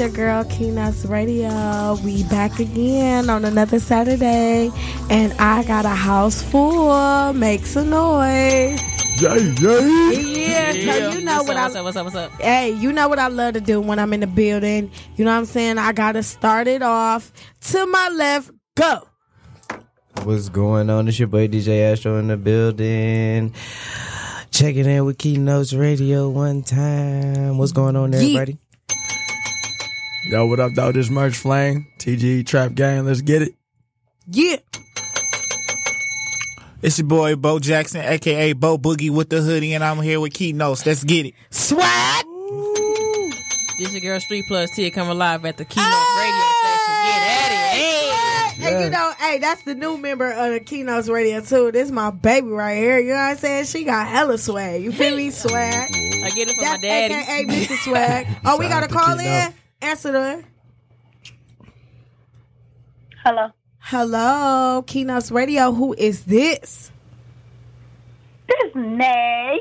Your girl Keynotes Radio. We back again on another Saturday, and I got a house full. Make some noise. Yay, yay. Yeah, so you know what I what's up, what's up, what's up? Hey, you know what I love to do when I'm in the building. You know what I'm saying? I gotta start it off. To my left, go. What's going on? It's your boy DJ Astro in the building. Checking in with Keynotes Radio one time. What's going on there, Yeet. everybody? Yo, what up, dog? This Merch Flame, TG Trap Gang. Let's get it. Yeah. It's your boy Bo Jackson, aka Bo Boogie with the hoodie, and I'm here with Keynotes. Let's get it. Swag. This is your girl Street Plus T coming live at the Keynote ah, Radio Station. Get at it. Hey. And you know, hey, that's the new member of the Keynotes Radio too. This my baby right here. You know what I'm saying? She got hella swag. You feel me? Swag. I get it from That's my daddy. AKA Mr. Swag. Oh, we got to call Keynote. in. Answer the. Hello. Hello, Keynotes Radio. Who is this? This is Nay.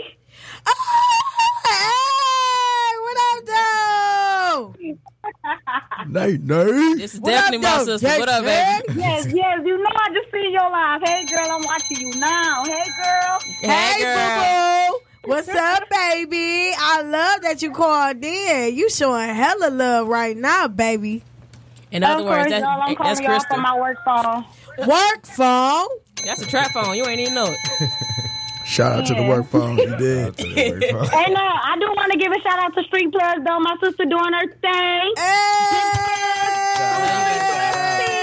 Oh, hey, what up, though? Nay, nay. This is What definitely up, my though? sister. What up, Yes, baby? Yes, yes, you know I just see your live. Hey girl, I'm watching you now. Hey girl. Hey, girl. boo boo. What's up, baby? I love that you called in. You showing hella love right now, baby. In other of words, course, that, y'all, I'm that's calling y'all Crystal. from my work phone. Work phone. That's a trap phone. You ain't even know it. Shout out to the work phone. You did. Hey, no, I do want to give a shout out to Street Plus though. My sister doing her thing.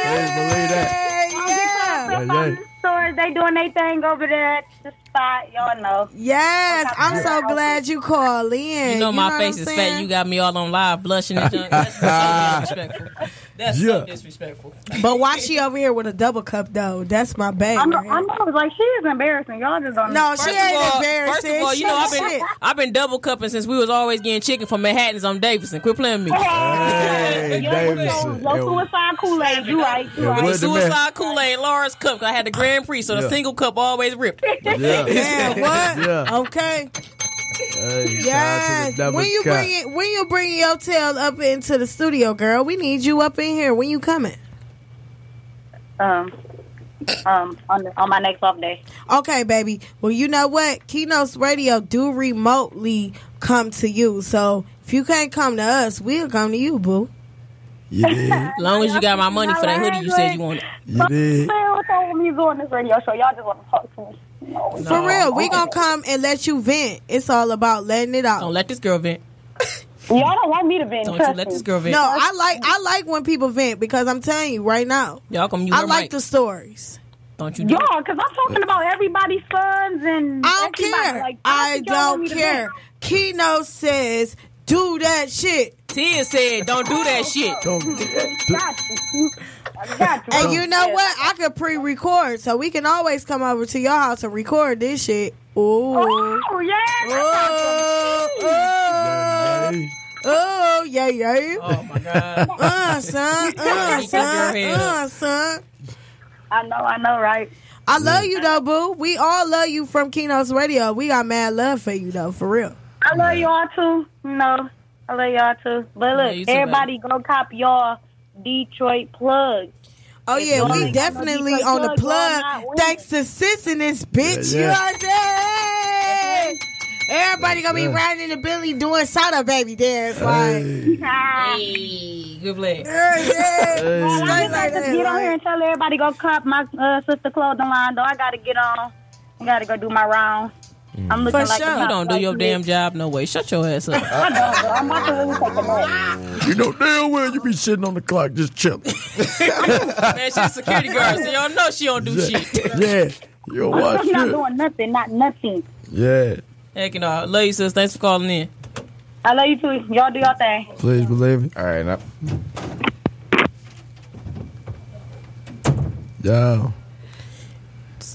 Please believe that. Oh, I'll get Yeah. Y'all Yeah, up on yeah. the stores. They doing their thing over there at the spot. Y'all know. Yes, I'm so glad you called in. You know my what face is fat. You got me all on live blushing and junk. That's so disrespectful. That's Yeah. so disrespectful. But why she over here with a double cup though? That's my baby. I'm, right I here. know. It's like she is embarrassing. Y'all just don't. No, First she ain't all, embarrassing. first of all, you know I've been Shit. I've been double cupping since we was always getting chicken from Manhattan's on Davidson. Quit playing me. Hey, Yo, Davidson. Low suicide Kool Aid. You right. You right. what- The the man- suicide Kool Aid Lawrence cup. 'cause I had the Grand Prix, so the Yeah. single cup always ripped. Yeah. Man, what? Yeah. Okay. Hey, shout out to Yes. When you cup. bring it, when you bring your tail up into the studio, girl, we need you up in here. When you coming? Um, um, on the, on my next off day. Okay, baby. Well, you know what? Keynotes Radio do remotely come to you. So if you can't come to us, we'll come to you, boo. You did. As long as you got my money for that hoodie you said you wanted. You did. Man, what's wrong with me doing this radio show? Y'all just want to talk to me. No. For real, we gonna come and let you vent. It's all about letting it out. Don't let this girl vent. Y'all don't want me to vent. Don't you let this girl vent. No, I like I like when people vent because I'm telling you right now, Y'all come you I like mic. the stories. Don't you do. Y'all, because I'm talking about everybody's sons and. I don't care. Like, I think y'all want me don't care. Keynote says do that shit. Tia said, "Don't do that shit." Don't, vent. Got you. I got you. And you know what? I could pre-record, so we can always come over to your house and record this shit. Ooh. Oh, yeah. Oh, oh, Hey, oh, yeah, yeah. Oh my god. Uh, son, uh, son, head uh, son. I know, I know, right? I love you though, boo. We all love you from Keynotes Radio. We got mad love for you though, for real. I love y'all too. You know, I love y'all too. But look, you too, everybody go cop y'all Detroit plug. Oh yeah, we ain't no definitely on the plug, y'all plug. Thanks to sis in this bitch. Yeah, You yeah. know what I'm? Everybody gonna be riding in the Billy doing soda baby dance like hey. Hey, good play. yeah, yeah. Hey. Well, I just like like to get on here and tell everybody go cop my uh, sister clothing line. Though I gotta get on. I gotta go do my rounds. Mm. I'm looking For like sure. You don't do your like damn job no way. Shut your ass up. I don't, bro. I'm about to really take a. You know damn well you be sitting on the clock just chilling. Man, she's a security guard, so y'all know she don't do shit. yeah. You watch I'm not doing nothing, not nothing. Yeah. Heck you know. Love you, sis. Thanks for calling in. I love you too. Y'all do your thing. Please believe me. All right, now. Yo.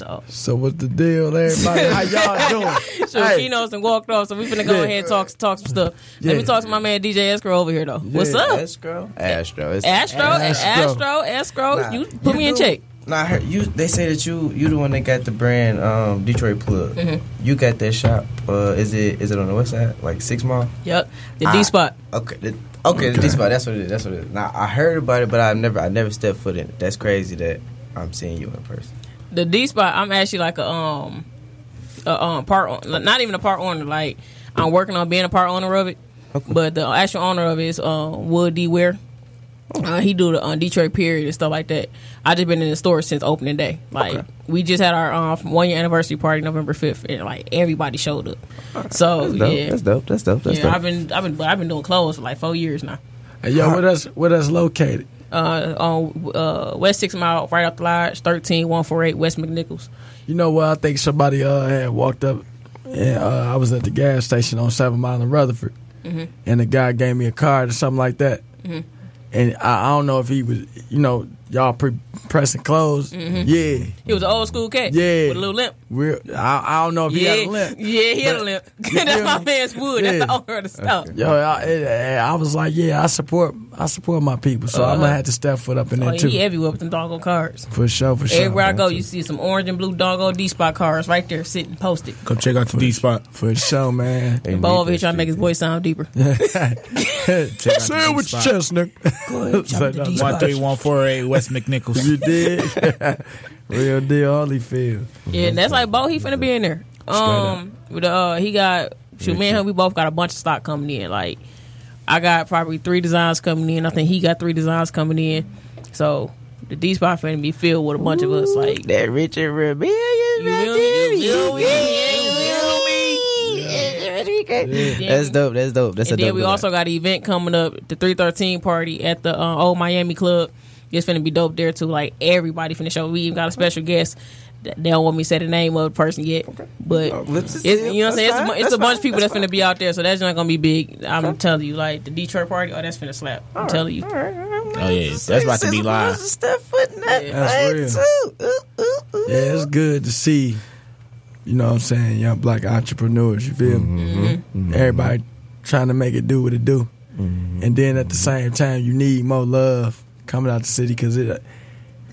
So, So what's the deal, everybody? How y'all doing? so Hey. Keynotes and walked off, so we finna go Yeah. ahead and talk, talk some stuff. Let me talk to my man DJ Escrow over here, though. What's up? Astro. Astro. It's Astro, Astro. Astro, Astro, Nah, you put me in check. Nah, I heard you. They say that you you the one that got the brand um, Detroit Plug. Mm-hmm. You got that shop. Uh, is it is it on the west side, like Six Mile? Yep, the. D spot. Okay, the, okay, the D spot. That's what it is. That's what it is. Now I heard about it, but I never I never stepped foot in it. That's crazy that I'm seeing you in person. The D spot. I'm actually like a um, a um part, on- not even a part owner. Like I'm working on being a part owner of it, but the actual owner of it is uh, Wood D Ware. Uh, he do the uh, Detroit period and stuff like that. I just been in the store since opening day. Like we just had our um, one year anniversary party November fifth, and like everybody showed up. So That's dope. yeah, That's dope. That's dope. That's yeah. dope. I've been I've been I've been doing clothes for like four years now. Hey, yo, where that's where that's located? Uh, on uh, West Six Mile, right up the lodge, thirteen one four eight West McNichols. You know what? I think somebody uh had walked up, and uh, I was at the gas station on Seven Mile in Rutherford, Mm-hmm. and the guy gave me a card or something like that. And I, I don't know if he was, you know, y'all pre- pressing clothes. Mm-hmm. Yeah, He was an old school cat. Yeah. With a little limp. We're. I, I don't know if he had a limp. Yeah, he had a limp. That's my me? man's wood. That's Yeah. the owner of the store. Yo, I, it- I was like, yeah, I support, I support my people, so I'm gonna uh-huh. have to step foot up in Oh, there too, he everywhere with them doggo cards. for sure, for sure. Everywhere I go, you see some orange and blue doggo D spot cards right there sitting posted. Go check out the D spot. for sure, man. They Bo over here trying to make his voice sound deeper. Say it with your chest, Nick. Say that. One three one four eight West McNichols. You did. Real deal, Holyfield. Yeah, and that's like Bo. He finna be in there. Um, with uh, he got shoot. Me and him, we both got a bunch of stock coming in. Like, I got probably three designs coming in. I think he got three designs coming in. So the D spot finna be filled with a bunch of us. Like, That Richard Rebellion. you feel me? You feel me? That's dope. That's dope. That's And a dope. then we design. also got an event coming up, the 313 party at the uh, old Miami Club. It's finna be dope there too. Like everybody finna show. We even got a special guest. They don't want me to say the name of the person yet, but let's it's, you know what I'm saying. It's, a, it's a That's bunch of people that's That's finna be out there, so that's not gonna be big. I'm telling you, like the Detroit party, oh, that's finna slap. I'm telling you. Oh yeah, that's about to be live. Step foot in that That's real. too. Ooh, ooh, ooh. Yeah, it's good to see, you know what I'm saying, young black entrepreneurs, you feel me? Mm-hmm. Mm-hmm. Mm-hmm. Everybody trying to make it do what it do. And then at the same time, you need more love coming out the city because it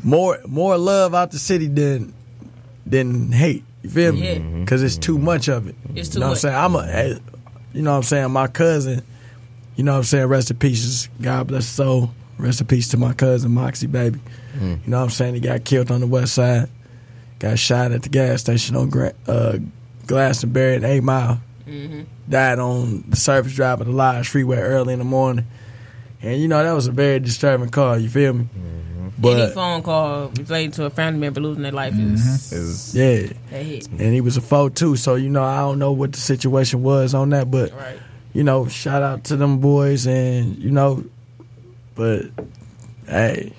more more love out the city than than hate. You feel me? Yeah. Because it's too much of it. It's You too know what I'm saying? I'm a, you know what I'm saying? My cousin, you know what I'm saying? Rest in peace. God bless his soul. Rest in peace to my cousin, Moxie, baby. You know what I'm saying? He got killed on the west side. Got shot at the gas station on Gra- uh, Glastonbury and 8 Mile. Mm-hmm. Died on the surface drive of the Lodge Freeway early in the morning. And, you know, that was a very disturbing call. You feel me? Mm-hmm. Any But, phone call related to a family member losing their life is mm-hmm. Is- yeah. that hit. And he was a foe, too. So, you know, I don't know what the situation was on that. But, Right. you know, shout out to them boys and you know, but hey,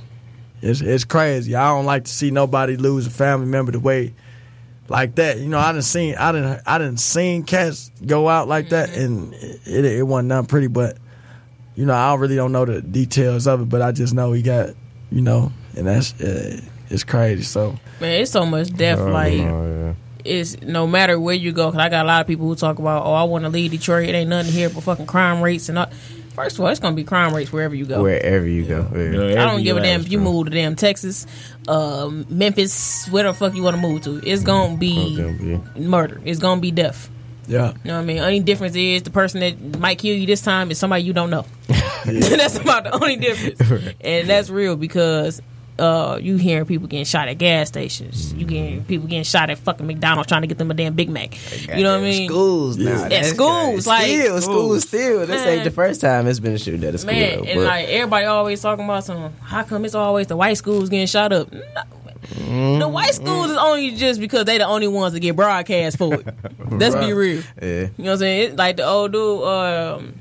it's it's crazy. I don't like to see nobody lose a family member the way like that. You know, I didn't seen I didn't I didn't seen cats go out like that mm-hmm. and it it wasn't nothing pretty, but you know, I really don't know the details of it, but I just know he got, you know, and that's uh, it's crazy. So Man, it's so much death. like Oh, it's no matter where you go. Cause I got a lot of people who talk about, oh, I want to leave Detroit. It ain't nothing here but fucking crime rates and all. First of all, it's gonna be crime rates wherever you go. Wherever you go. Yeah. I don't give a damn if you move to damn Texas, um, Memphis, where the fuck you want to move to. It's gonna be Okay. murder. It's gonna be death. Yeah. You know what I mean? Only difference is the person that might kill you this time is somebody you don't know. that's about the only difference, and that's real because uh, you hearing people getting shot at gas stations. You getting people getting shot at fucking McDonald's trying to get them a damn Big Mac. You know what I mean? Schools now. At schools, crazy. like- still, schools still. This Man. ain't the first time it's been a shooting at a school. Man, though, and like everybody always talking about some. How come it's always the white schools getting shot up? The white schools is only just because they the only ones that get broadcast for it. Let's be real. Yeah. You know what I'm saying? It's like the old dude, um,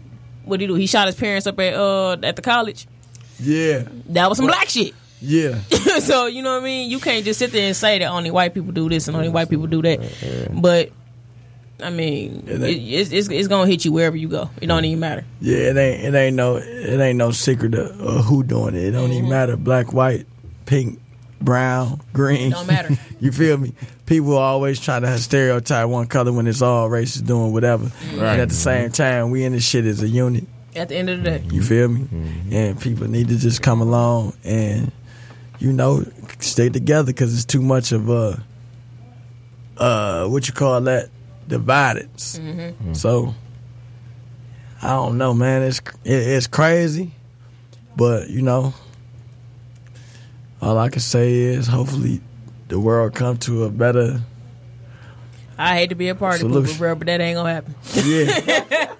what did he do? He shot his parents up at uh at the college. Yeah, That was some black shit. yeah. so you know what I mean? You can't just sit there and say that only white people do this and only white people do that. But I mean, it, it's, it's it's gonna hit you wherever you go. It don't even matter. Yeah, it ain't it ain't no it ain't no secret of, of who doing it. It don't even matter black, white, pink, brown, green. Don't matter. you feel me? People always try to stereotype one color when it's all races doing whatever. And at the same time, we in this shit as a unit. At the end of the day, You feel me? And people need to just come along and you know stay together because it's too much of a uh what you call that divided. So I don't know, man. It's it, it's crazy, but you know, all I can say is hopefully the world come to a better I hate to be a party pooper, Solution. bro, but that ain't gonna happen. yeah.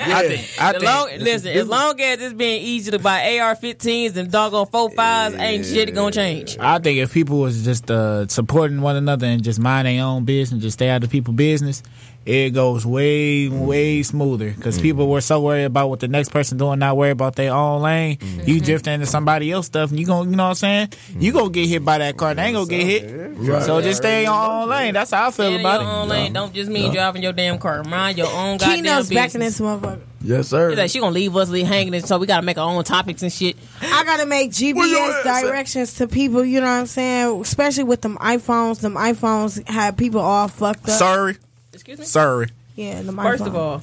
I think. I As think. long, listen, as long as it's being easy to buy AR-15s and doggone four fives, ain't shit gonna change. I think if people was just uh, supporting one another and just mind their own business, just stay out of people's business, it goes way, way smoother. Because mm. people were so worried about what the next person doing, not worried about their own lane. Mm-hmm. You drift into somebody else stuff, and you gonna, you know what I'm saying? Mm-hmm. You gonna get hit by that car. They ain't gonna get hit. So just stay on your own lane. That's how I feel Stay in about your it. own lane. Don't just mean driving your damn car. Mind your own goddamn Keynote's business. back in this motherfucker. Yes, sir. It's like she gonna leave us leave hanging, and so we gotta make our own topics and shit. I gotta make Where GPS directions to people. You know what I'm saying? Especially with them iPhones. Them iPhones have people all fucked up. Sorry. Excuse me. Sorry. Yeah, the First of all,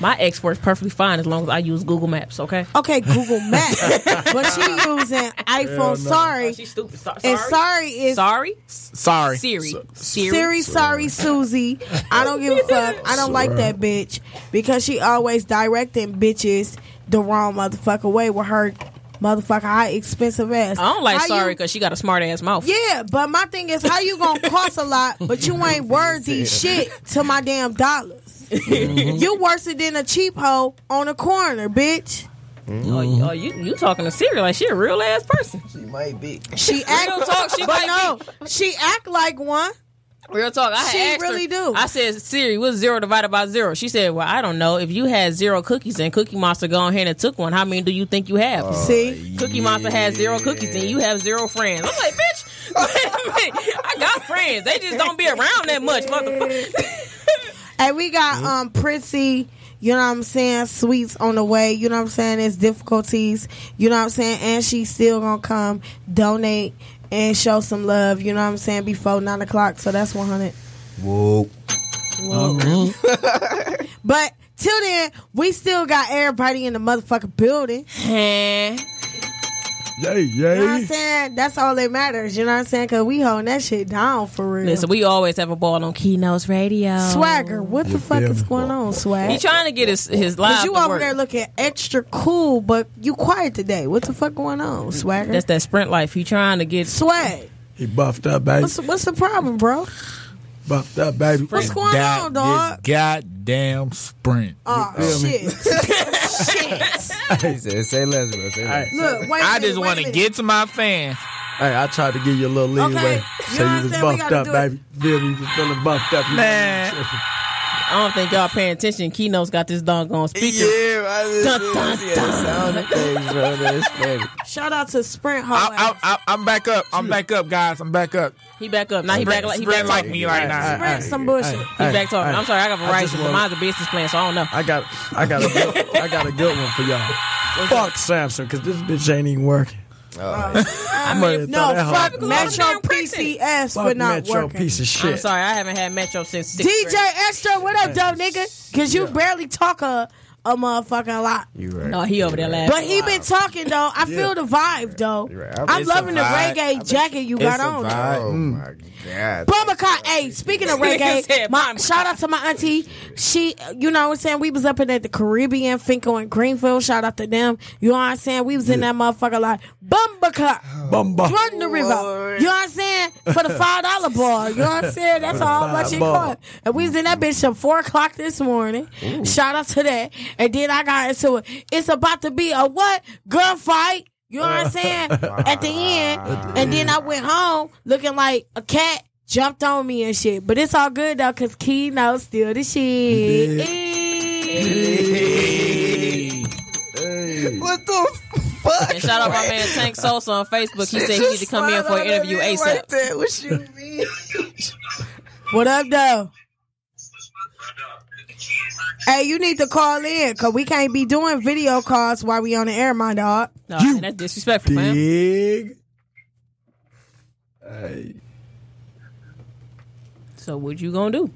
my ex works perfectly fine as long as I use Google Maps. Okay. Okay, Google Maps, but she using iPhone. Sorry, oh, She's stupid. So- and sorry. sorry is Sorry. Sorry. Siri. Siri. Siri. Sorry, Susie. I don't give a fuck. I don't like that bitch because she always directing bitches the wrong motherfucker way with her motherfucker high expensive ass. I don't like How sorry because she got a smart ass mouth. Yeah, but my thing is, how you gonna cost a lot, but you ain't worthy shit to my damn dollars? Mm-hmm. you worse than a cheap hoe on a corner, bitch. Oh, you- oh, you you talking to Siri like she a real ass person. She might be. She act, Real talk, she but might no, she act like one. Real talk. I She asked really her, do. I said, Siri, what's zero divided by zero? She said, Well, I don't know. If you had zero cookies and Cookie Monster gone ahead and took one, how many do you think you have? See, Cookie Monster has zero cookies and you have zero friends. I'm like, bitch, wait a minute. I got friends. They just don't be around that much, motherfucker. and we got um Prissy. You know what I'm saying? Sweets on the way. You know what I'm saying? It's difficulties. You know what I'm saying? And she's still gonna come donate and show some love. You know what I'm saying? Before nine o'clock. So that's 100. Whoa. But till then, we still got everybody in the motherfucking building. Eh. Yay, You know what I'm saying? That's all that matters. You know what I'm saying? Because we holding that shit down for real. Listen, we always have a ball on Keynotes Radio. Swagger, what the fuck is going on, Swag? He trying to get his his live Cause you over work. there looking extra cool, but you quiet today. What the fuck going on, Swagger? That's that sprint life. He trying to get Swag. He buffed up, baby. What's what's the problem, bro? Buffed up, baby. What's going That on, dog? this goddamn sprint. Oh shit! shit! He said, say less, bro. Say less. Look, wait. a I minute, just wait a want to minute. get to my fans. hey, I tried to give you a little leeway. Okay, you So know you was what I'm saying? We buffed gotta up, do it. baby. Feel me? You was feeling buffed up. You Man. wasn't tripping. I don't think y'all paying attention. Keynotes got this doggone speaker. Yeah, I just Dun, dun, see sound effects, bro. That's funny. Shout out to Sprint Hall. I, I, I, I'm back up. I'm back up, guys. I'm back up. He back up. Now he back like he back like me right now. Sprint some bullshit. He back talking. I'm sorry, I got I Verizon, just but mine's a business plan, so I don't know. I got, I got a, good, I got a good one for y'all. Fuck Samsung, cause this bitch ain't even working. Oh, uh, I'm ready to No, throw that hoe. fuck Because all Metro damn pricks in it. PCS Fuck for not Metro working. piece of shit. I'm sorry, I haven't had Metro since sixth DJ grade. Extra, what up, dumb nigga? Cause you barely talk a a motherfucking lot. You right. No, he over there laughing. But he been talking though. I feel the vibe though. right. I'm It's a loving the vibe. reggae jacket you got on. vibe. Oh my god. Bumacot, hey, speaking of Nigga reggae, said my, Bumacot. shout out to my auntie. She, you know what I'm saying? We was up in at the Caribbean, Fenkell and Greenfield. Shout out to them. You know what I'm saying? We was in that motherfucker like, Bumacot, Bumba. run the river. You know what I'm saying? For the $5 bar. You know what I'm saying? That's all much it Ball. cost. And we was in that bitch at 4 o'clock this morning. Shout out to that. And then I got into it. It's about to be a what? Gunfight. You know what I'm saying? At the end, and then I went home looking like a cat jumped on me and shit. But it's all good though, cause Keno still the shit. What the fuck? And shout out my man Tank Sosa on Facebook. He said he need to come in for an interview ASAP. Right there. What you mean? What up, though? Hey, you need to call in, cause we can't be doing video calls while we on the air, my dog. No, man, that's disrespectful, man. Dig. So what you gonna do?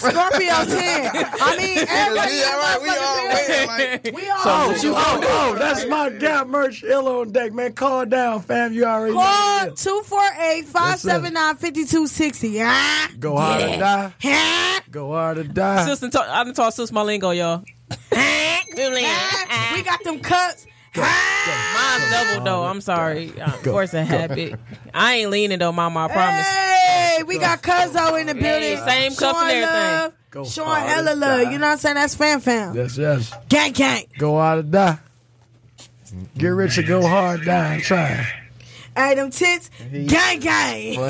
Scorpio 10. I mean, everybody. Yeah, right. We all waiting, like- We all. Oh, oh, oh, that's my gap merch ill on deck, man. Call down, fam. You already know. Call it is. 248 579 5260. Go hard or die. Go hard or die. Sister, talk, I done taught Sis my lingo, y'all. We got them cuts. Mine's double though. I'm sorry. Of course, a habit. I ain't leaning though, Mama. I promise. Hey, we got Cuzzo in the building. same cups and Showing everything. love. Go Showing hard hella or love. die. You know what I'm saying? That's fan fam. Yes, yes. Gang gang. Go out or die. Get rich or go hard, die and try. Hey, them tits. Gang gang.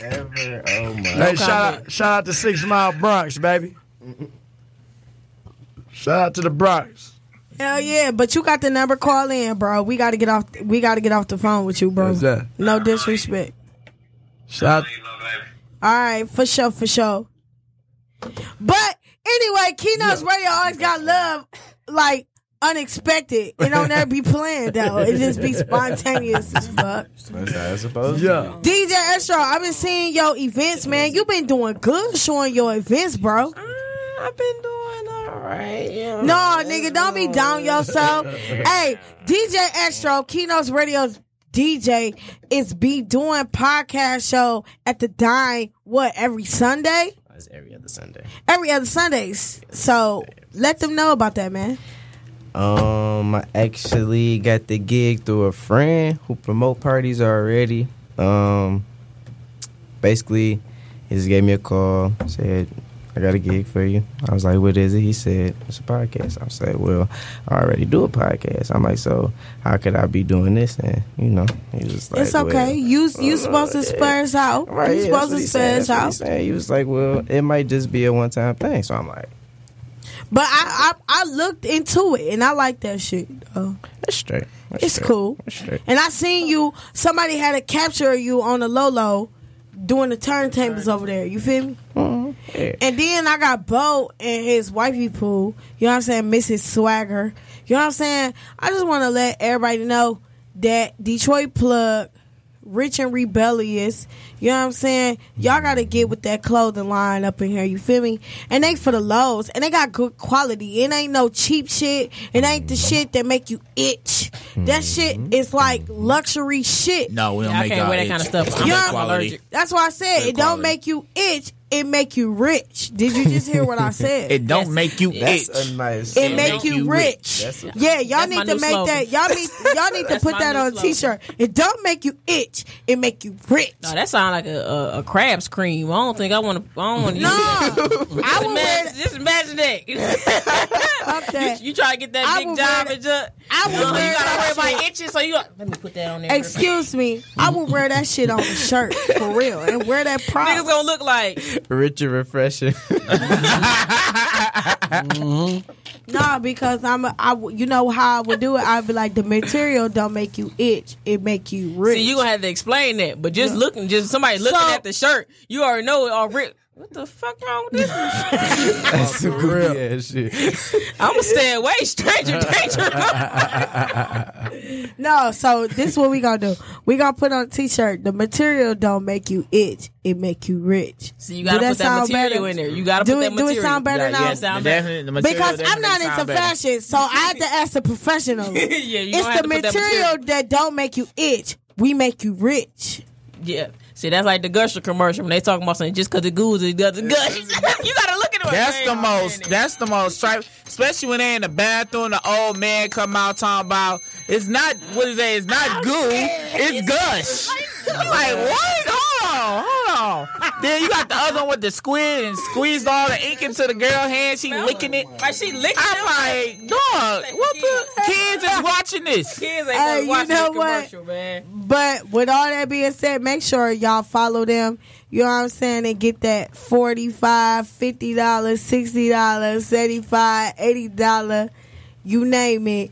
Ever. Oh my. Hey, shout out, shout out to Six Mile Bronx, baby. Shout out to the Bronx. Hell yeah, but you got the number. Call in, bro. We got to get off. We got to get off the phone with you, bro. What's that? No disrespect. Shout All right, for sure, for sure. But anyway, Keynote's radio always got love, like unexpected. It don't ever be planned though. It just be spontaneous as fuck. That's how it's supposed to yeah. DJ Estro, I've been seeing your events, man. You've been doing good showing your events, bro. Uh, I've been doing all right. Yeah. No, nigga, don't be down yourself. hey, DJ Estro, Keynote's Radio's DJ, is be doing podcast show at the Dime, what, every Sunday? It's every other Sunday. Every other Sundays. So let them know about that, man. Um, I actually got the gig through a friend who promote parties already. Um, basically, he just gave me a call, said, "I got a gig for you." I was like, "What is it?" He said, "It's a podcast." I said, "Well, I already do a podcast." I'm like, "So how could I be doing this?" And you know, he was like, it's okay. well, you you supposed to spur us out. Right, you yeah, supposed to he spur us That's what he out. He was like, "Well, it might just be a one time thing." So I'm like, But I, I I looked into it and I like that shit. Though. "That's straight. That's It's straight. cool. That's straight." And I seen you. Somebody had a capture of you on the low doing the turntables over there. You feel me? Mhm. Yeah. And then I got Bo and his wifey pool. You know what I'm saying? Mrs. Swagger. You know what I'm saying? I just want to let everybody know that Detroit plug, rich and rebellious. You know what I'm saying? Y'all got to get with that clothing line up in here. You feel me? And they for the lows. And they got good quality. It ain't no cheap shit. It ain't the shit that make you itch. That shit mm-hmm. is like luxury shit. No, we don't Yeah, I make can't y'all wear that itch. kind of stuff. It's I'm good Yeah. quality. allergic. That's why I said Good it don't quality. make you itch. It make you rich. Did you just hear what I said? It don't Yes. make you That's itch. a nice. it make you rich. That's a- yeah, y'all That's need to new make slogan. that. Y'all need y'all need to That's put my that new on a slogan. t-shirt. It don't make you itch. It make you rich. No, that sound like a, a, a crab's cream. I don't think I want to. I don't want to. No, I would wear. imagine, just imagine that. Fuck that. you, you try to get that I big would job wear and just. I would you, wear you gotta that worry about shit. itching, so you. Got, let me put that on there. Excuse me. I would wear that shit on a shirt for real and wear that Niggas prop. gonna look like Rich and refreshing. Mm-hmm. Nah, because I'm. A, I you know how I would do it. I'd be like, the material don't make you itch. It make you rich. See, you gonna have to explain that. But just looking, just somebody looking So- at the shirt, you already know it already. What the fuck wrong with this? That's some goofy ass shit. I'm gonna stay away, stranger danger. No, so this is what we gonna do. We gonna put on a t-shirt. The material don't make you itch. It make you rich. So you gotta Do put that sound material better? in there. You gotta do put it. that Do it sound better Yeah, now? yeah, sound better. definite- the material Because I'm not into better. fashion, so I have to ask a professional. yeah, you it's gonna have the to put that material that don't make you itch. We make you rich. Yeah. See, that's like the Gusher commercial when they talking about something just because it goes, it doesn't gush. you gotta look at it. That's the most. That's the most stripe. Especially when they in the bathroom, the old man come out talking about it's not what is it? It's not goo. It's gush. Like what? Hold on, hold on. Then you got the other one with the squid and squeezed all the ink into the girl hand. She licking it. Like she licking I'm it. like, dog, what the kids is watching this? Kids ain't Hey, gonna you watch know this what? commercial, man. But with all that being said, make sure y'all follow them. You know what I'm saying? And get that $45, $50, $60, $75, $80, you name it,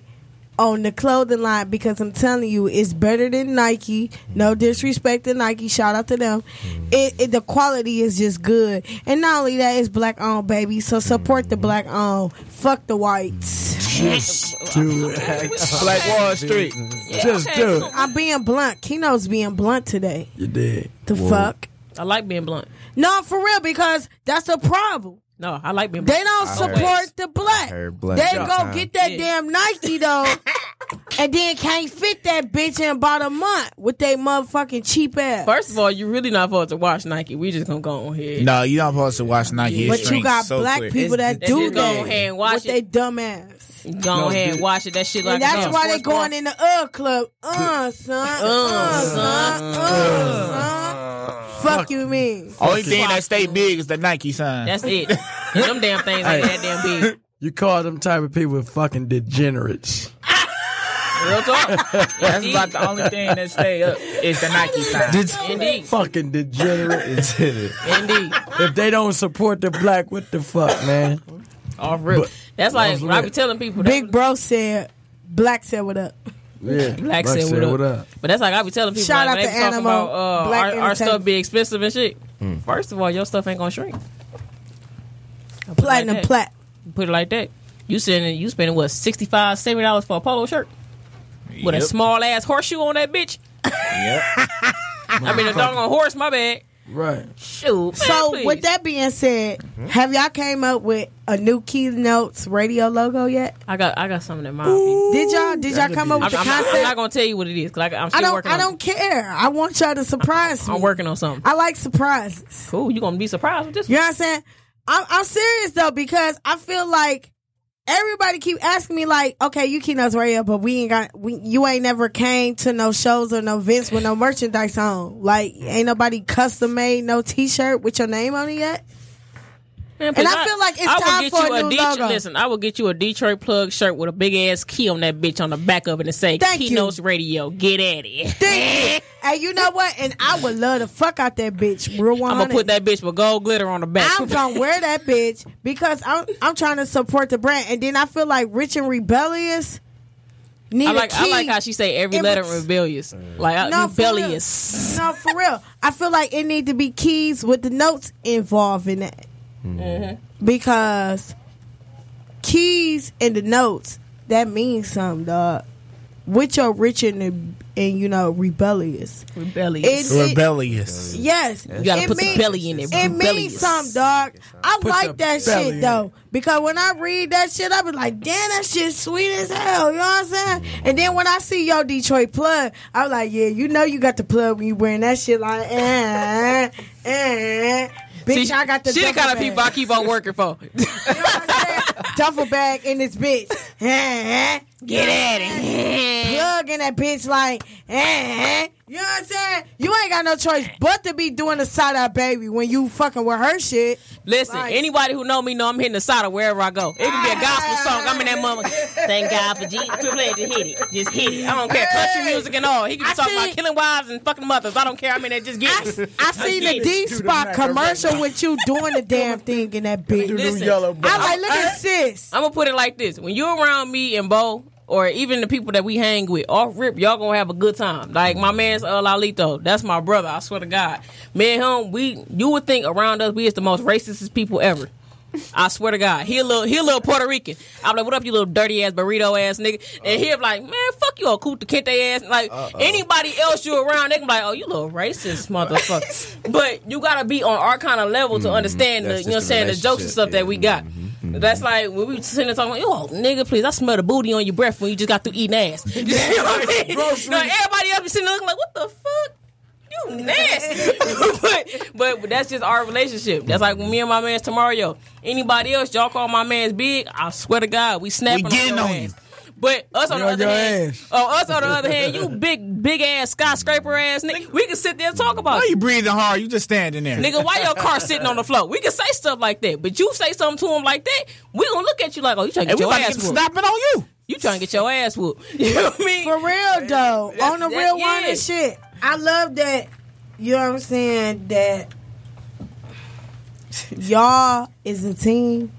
on the clothing line because I'm telling you, it's better than Nike. No disrespect to Nike. Shout out to them. Mm-hmm. It, it the quality is just good. And not only that, it's black owned, baby. So support the mm-hmm. black owned. Fuck the whites. Just do it. Black Wall Street. Just do it. I'm being blunt. Kino's being blunt today. You did. The fuck? I like being blunt. No, for real, because that's a problem. No, I like being They don't support the black. black They go time. get that Yeah. damn Nike though, and then can't fit that bitch in about a month with they motherfucking cheap ass. First of all, you really not supposed to watch Nike. We just gonna go on here. No, you not supposed to watch Nike. It but you got so black quick. people that They do just go that ahead and watch with it. they dumb ass. Go ahead and watch it. That shit like And that's why they sports bar. going in the uh club. Uh, son. Uh, son. Uh, son. Fuck you mean. Only thing that stay big is the Nike sign. That's it. And them damn things ain't that damn big. You call them type of people fucking degenerates. Real talk. That's Indeed. about the only thing that stay up is the Nike sign. Indeed. Fucking degenerate. is in it. Indeed. if they don't support the black, what the fuck, man? Off rip. That's like I be lit. telling people. that- Big bro said, black said what up. Yeah. Black said what up. But that's like I be telling people Shout like, out when to they be talking Animal, about uh, our, our stuff be expensive and shit. First of all, your stuff ain't gonna shrink. I put it like Platinum plat. Put it like that. You spending you spending what 65 70 dollars for a polo shirt with a small ass horseshoe on that bitch. Yep. I mean a doggone horse. My bad. Right. Shoot. So please. with that being said, have y'all came up with a new Keynotes radio logo yet? I got I got something in mind. for. Did y'all did y'all come up I'm, with the I'm, I'm not gonna tell you what it is because I'm I don't working. I don't care. I want y'all to surprise It. me. I'm working on something. I like surprises. Cool. You gonna be surprised with this? You one. know what I'm saying? I'm, I'm serious though because I feel like everybody keep asking me like, okay, you keynotes radio, but we ain't got, we, you ain't never came to no shows or no events with no merchandise on. Like, ain't nobody custom made no T-shirt with your name on it yet. Man, And please, I feel like it's I time get for you a new logo. Listen, I will get you a Detroit plug shirt with a big ass key on that bitch on the back of it and say Thank you. Keynotes Radio. Get at it. Thank you. And you know what? And I would love to fuck out that bitch. Real one. I'm gonna put that bitch with gold glitter on the back. I'm gonna wear that bitch because I'm I'm trying to support the brand, and then I feel like rich and rebellious. Need I a like I like how she say every It letter was- rebellious. Like uh, No, for rebellious. No, for real. I feel like it need to be keys with the notes involved in that. Because keys and the notes, that means something, dog. With your rich and, and you know, rebellious. Rebellious. It- it- Rebellious. Yes. You gotta It put the mean- belly in it. It means Rebellious. something, dog. I Put like that shit in though. Because when I read that shit, I be like, damn, that shit sweet as hell. You know what I'm saying? And then when I see your Detroit plug, I'm like, yeah, you know you got the plug when you wearing that shit like, eh, eh. Bitch, See, I got the she the kind of people I keep on working for. You know what I'm saying? duffel bag in this bitch. Eh, eh. Get at it. plug in that bitch like, eh, you know what I'm saying? You ain't got no choice but to be doing the side eye baby when you fucking with her shit. Listen, Like- anybody who know me know I'm hitting the side of wherever I go. It can be a gospel song. I'm in that mama. Thank God for Jesus. Triple H, just hit it. Just hit it. I don't care. Country music and all. He can be I talking see- about killing wives and fucking mothers. I don't care. I'm in there. Just get I, it. I seen the. D spot commercial with you doing the damn thing in that bitch. Listen, I like, look at sis. I'm gonna put it like this: when you're around me and Bo, or even the people that we hang with, off rip, y'all gonna have a good time. Like my man's uh, Lalito, that's my brother. I swear to God, me and him, we you would think around us we is the most racist people ever. I swear to God, he a little he a little Puerto Rican. I'm like, what up, you little dirty ass burrito ass nigga? And he'll be like, man, fuck you, old Kunta Kinte ass. Like anybody else you around, they can be like, oh, you little racist motherfucker. but you gotta be on our kind of level to understand the, you know, what I'm saying the jokes and stuff that we got. Mm-hmm. That's like when we sitting there talking, yo, oh, nigga, please, I smell the booty on your breath when you just got through eating ass. you know what I mean? No, everybody else be sitting there looking like, what the fuck? You nasty. but, but that's just our relationship. That's like when me and my man's Tamario. Anybody else, y'all call my man's big, I swear to God, we snapping We getting your on ass. You. But us on Get the other hand, ass. oh, us on the other hand, you big, big ass skyscraper ass nigga. We can sit there and talk about Why it. you breathing hard? You just standing there. Nigga, why your car sitting on the floor? We can say stuff like that, but you say something to him like that, we gonna look at you like, oh, you trying to get we your ass get whooped. snapping on you. You trying to get your ass whooped. You know what I mean? For real though, That's- on the that- real one yeah. and shit. I love that. You know what I'm saying? That y'all is a team.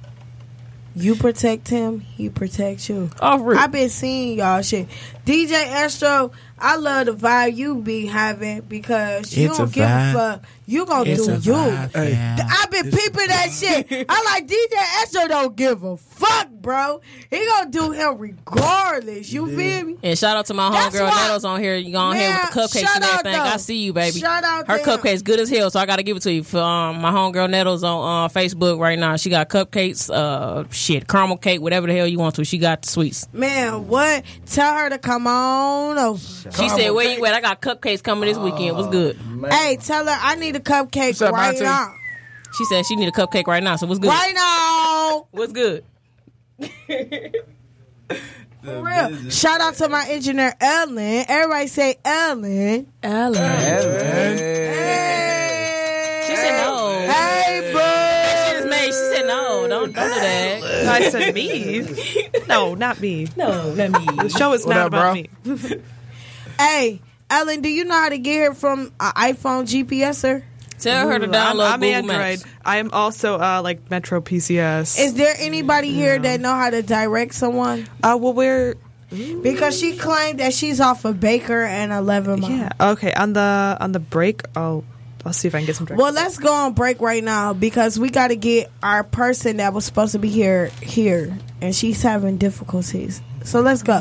You protect him, he protects you. Oh, Off rip. I've been seeing y'all shit. DJ Astro, I love the vibe you be having because you It's don't a give vibe. a fuck. You gonna It's do a you. vibe, yeah. I've been peeping that shit. I like DJ Astro don't give a fuck, bro. He gonna do him regardless. You feel me? And shout out to my That's homegirl why- Nettles on here. You on here with the cupcakes shout and out, everything. though. I see you, baby. Shout out Her to him. cupcakes good as hell, so I got to give it to you. For um, my homegirl Nettles on uh, Facebook right now. She got cupcakes, uh, shit, caramel cake, whatever the hell you want to. She got the sweets. Man, what? Tell her to come on over. She said, "Where you at? I got cupcakes coming this weekend. What's good?" Hey, tell her I need a cupcake up, right Monty? now. She said she need a cupcake right now. So what's good? Right now. What's good? For real. Shout out to my engineer, Ellen. Everybody say Ellen. Ellen. Hey. She said no. Hey, bro. She just made. She said no. Don't, don't do that. I said me. No, not me. No, not me. The show is What not up, about bro? me. Hey, Ellen, do you know how to get here from an iPhone GPSer? Tell her to I'm, download I'm Google Android. Maps. I am also uh, like Metro PCS. Is there anybody here that know how to direct someone? uh, well, we're Because she claimed that she's off of Baker and 11 Mile. yeah okay on the on the break. I'll I'll see if I can get some. Drinks. Well, let's go on break right now because we got to get our person that was supposed to be here here, and she's having difficulties. So let's go.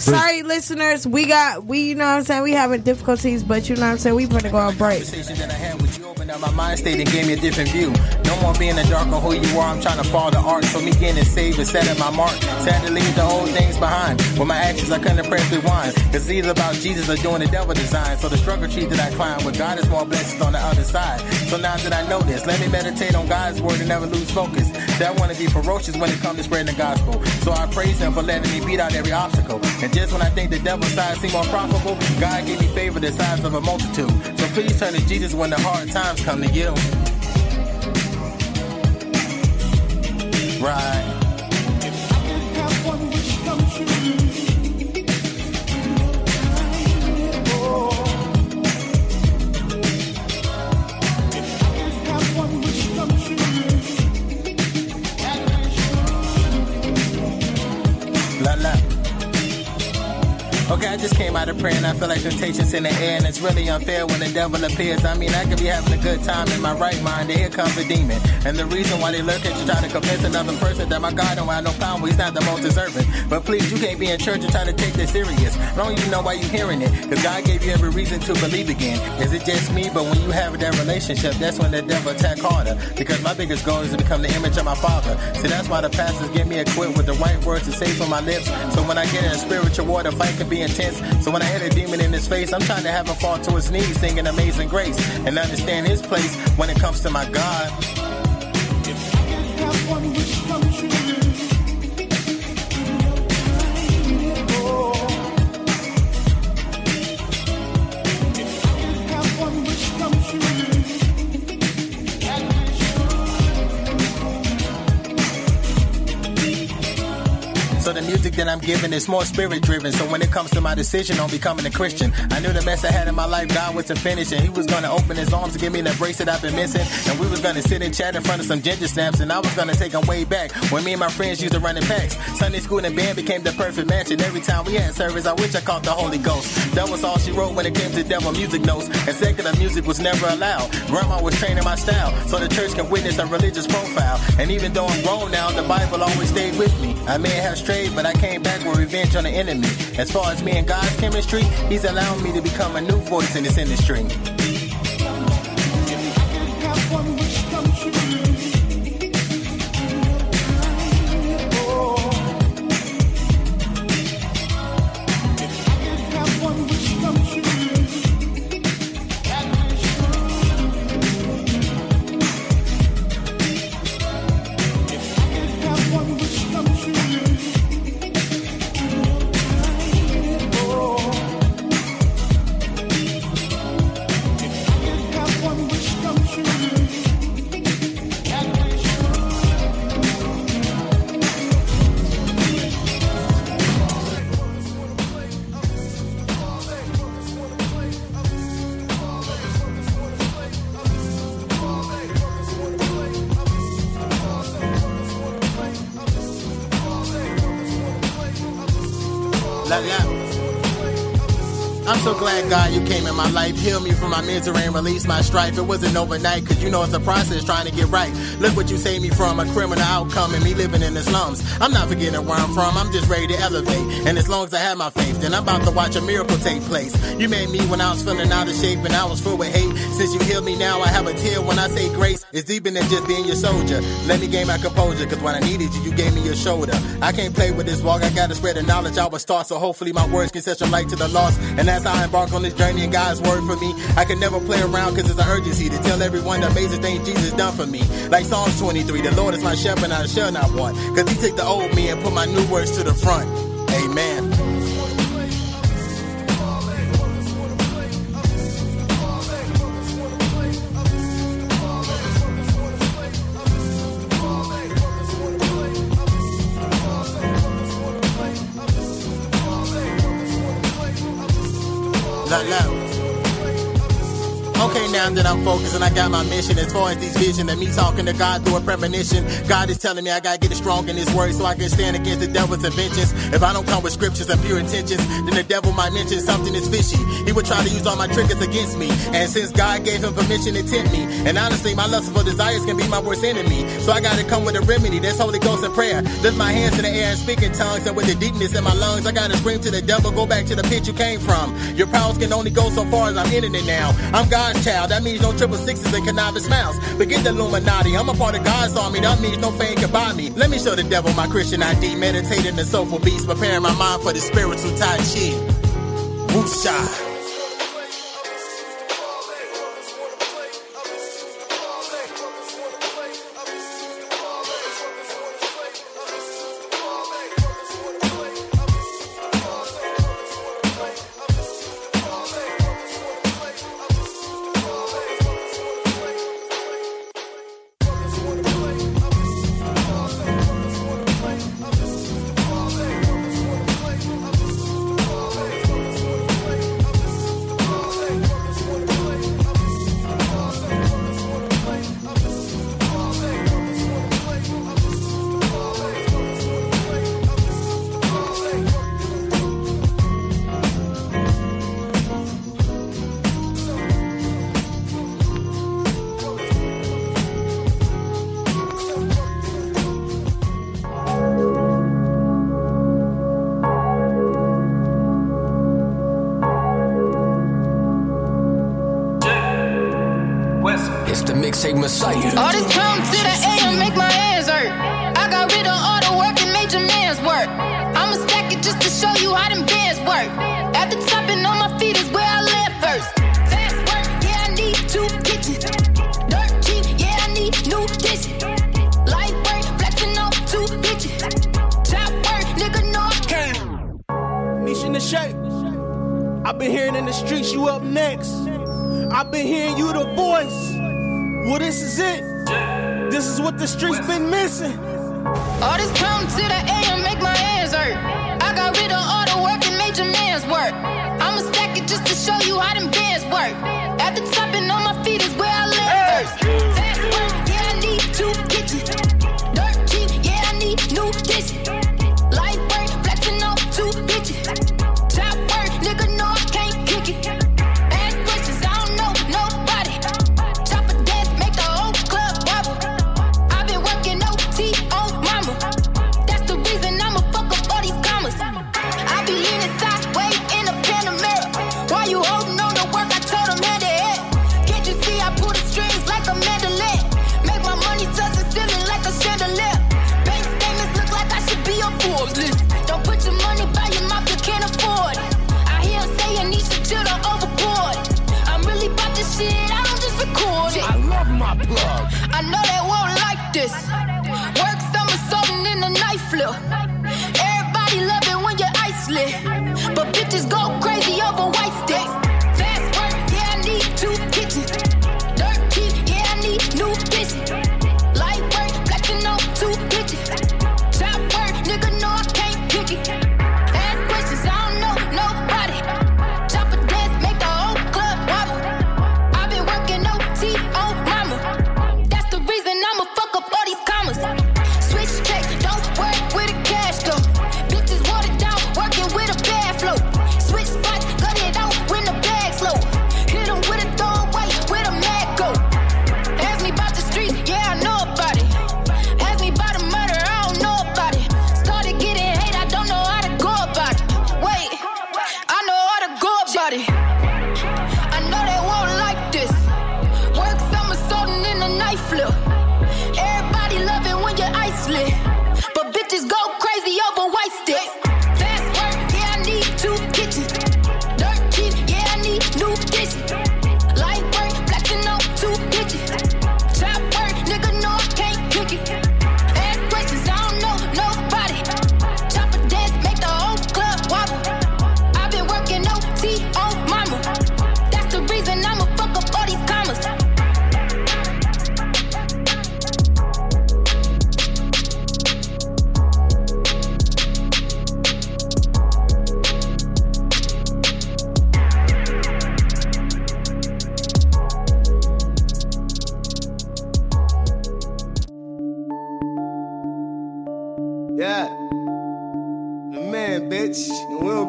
Sorry, listeners. We got we, you know what I'm saying. We having difficulties, but you know what I'm saying. We better go on break. conversation that I had with you opened up my mind state and gave me a different view. No more being in the dark on who you are. I'm trying to follow the art. So me getting saved and setting my mark. Sad to leave the old things behind. With my actions, I couldn't press rewind. Cause it's either about Jesus or doing the devil design. So the struggle tree that I climb with God is more blessings on the other side. So now that I know this, let me meditate on God's word and never lose focus. Say I want to be ferocious when it comes to spreading the gospel. So I praise him for letting me beat out every obstacle. And just when I think the devil's side seem more profitable, God gave me favor the size of a multitude. So please turn to Jesus when the hard times come to you. Right. Okay, I just came out of prayer and I feel like temptation's in the air and it's really unfair when the devil appears. I mean, I could be having a good time in my right mind and here comes a demon. And the reason why they lurk at you trying to convince another person that my God don't have no power, he's not the most deserving. But please, you can't be in church and try to take this serious. I don't even know why you're hearing it, because God gave you every reason to believe again. Is it just me? But when you have that relationship, that's when the devil attack harder. Because my biggest goal is to become the image of my father. See, that's why the pastors get me equipped with the right words to say from my lips. So when I get in a spiritual war, the fight can be intense. So when I hit a demon in his face, I'm trying to have him fall to his knees, singing Amazing Grace, and understand his place when it comes to my God. Music that I'm giving is more spirit driven. So when it comes to my decision on becoming a Christian, I knew the mess I had in my life, God was to finish, and He was gonna open His arms to give me the embrace that I've been missing. And we was gonna sit and chat in front of some ginger snaps, and I was gonna take them way back when me and my friends used to run in packs. Sunday school and band became the perfect match, and every time we had service, I wish I caught the Holy Ghost. That was all she wrote when it came to devil music notes, and secular music was never allowed. Grandma was training my style, so the church can witness a religious profile. And even though I'm grown now, the Bible always stayed with me. I may have strayed, but I came back with revenge on the enemy. As far as me and God's chemistry, He's allowing me to become a new voice in this industry. Heal me from my misery and release my strife. It wasn't overnight, cause you know it's a process trying to get right. Look what you saved me from, a criminal outcome and me living in the slums. I'm not forgetting where I'm from, I'm just ready to elevate. And as long as I have my faith, then I'm about to watch a miracle take place. You made me when I was feeling out of shape and I was full with hate. Since you healed me now, I have a tear when I say grace. It's deeper than just being your soldier. Let me gain my composure, cause when I needed you, you gave me your shoulder. I can't play with this walk, I gotta spread the knowledge I was taught, so hopefully my words can set some light to the lost. And as I embark on this journey and God's word for me, I can never play around cause it's an urgency to tell everyone the amazing thing Jesus done for me. Like Psalms 23, the Lord is my shepherd, I shall not want. Cause he took the old me and put my new words to the front. Amen. Okay, now that I'm focused and I got my mission, as far as these vision and me talking to God through a premonition, God is telling me I gotta get strong in His word so I can stand against the devil's inventions. If I don't come with scriptures and pure intentions, then the devil might mention something is fishy. He would try to use all my triggers against me, and since God gave him permission to tempt me, and honestly, my lustful desires can be my worst enemy. So I gotta come with a remedy. That's Holy Ghost and prayer. Lift my hands in the air and speak in tongues, and with the deepness in my lungs, I gotta scream to the devil, go back to the pit you came from. Your powers can only go so far as I'm in it now. I'm God's child. That means no triple sixes and conniving smiles. Forget the Illuminati. I'm a part of God's army. That means no fame can buy me. Let me show the devil my Christian ID. Meditating the soulful beast, preparing my mind for the spiritual Tai Chi. It's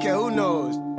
okay, who knows?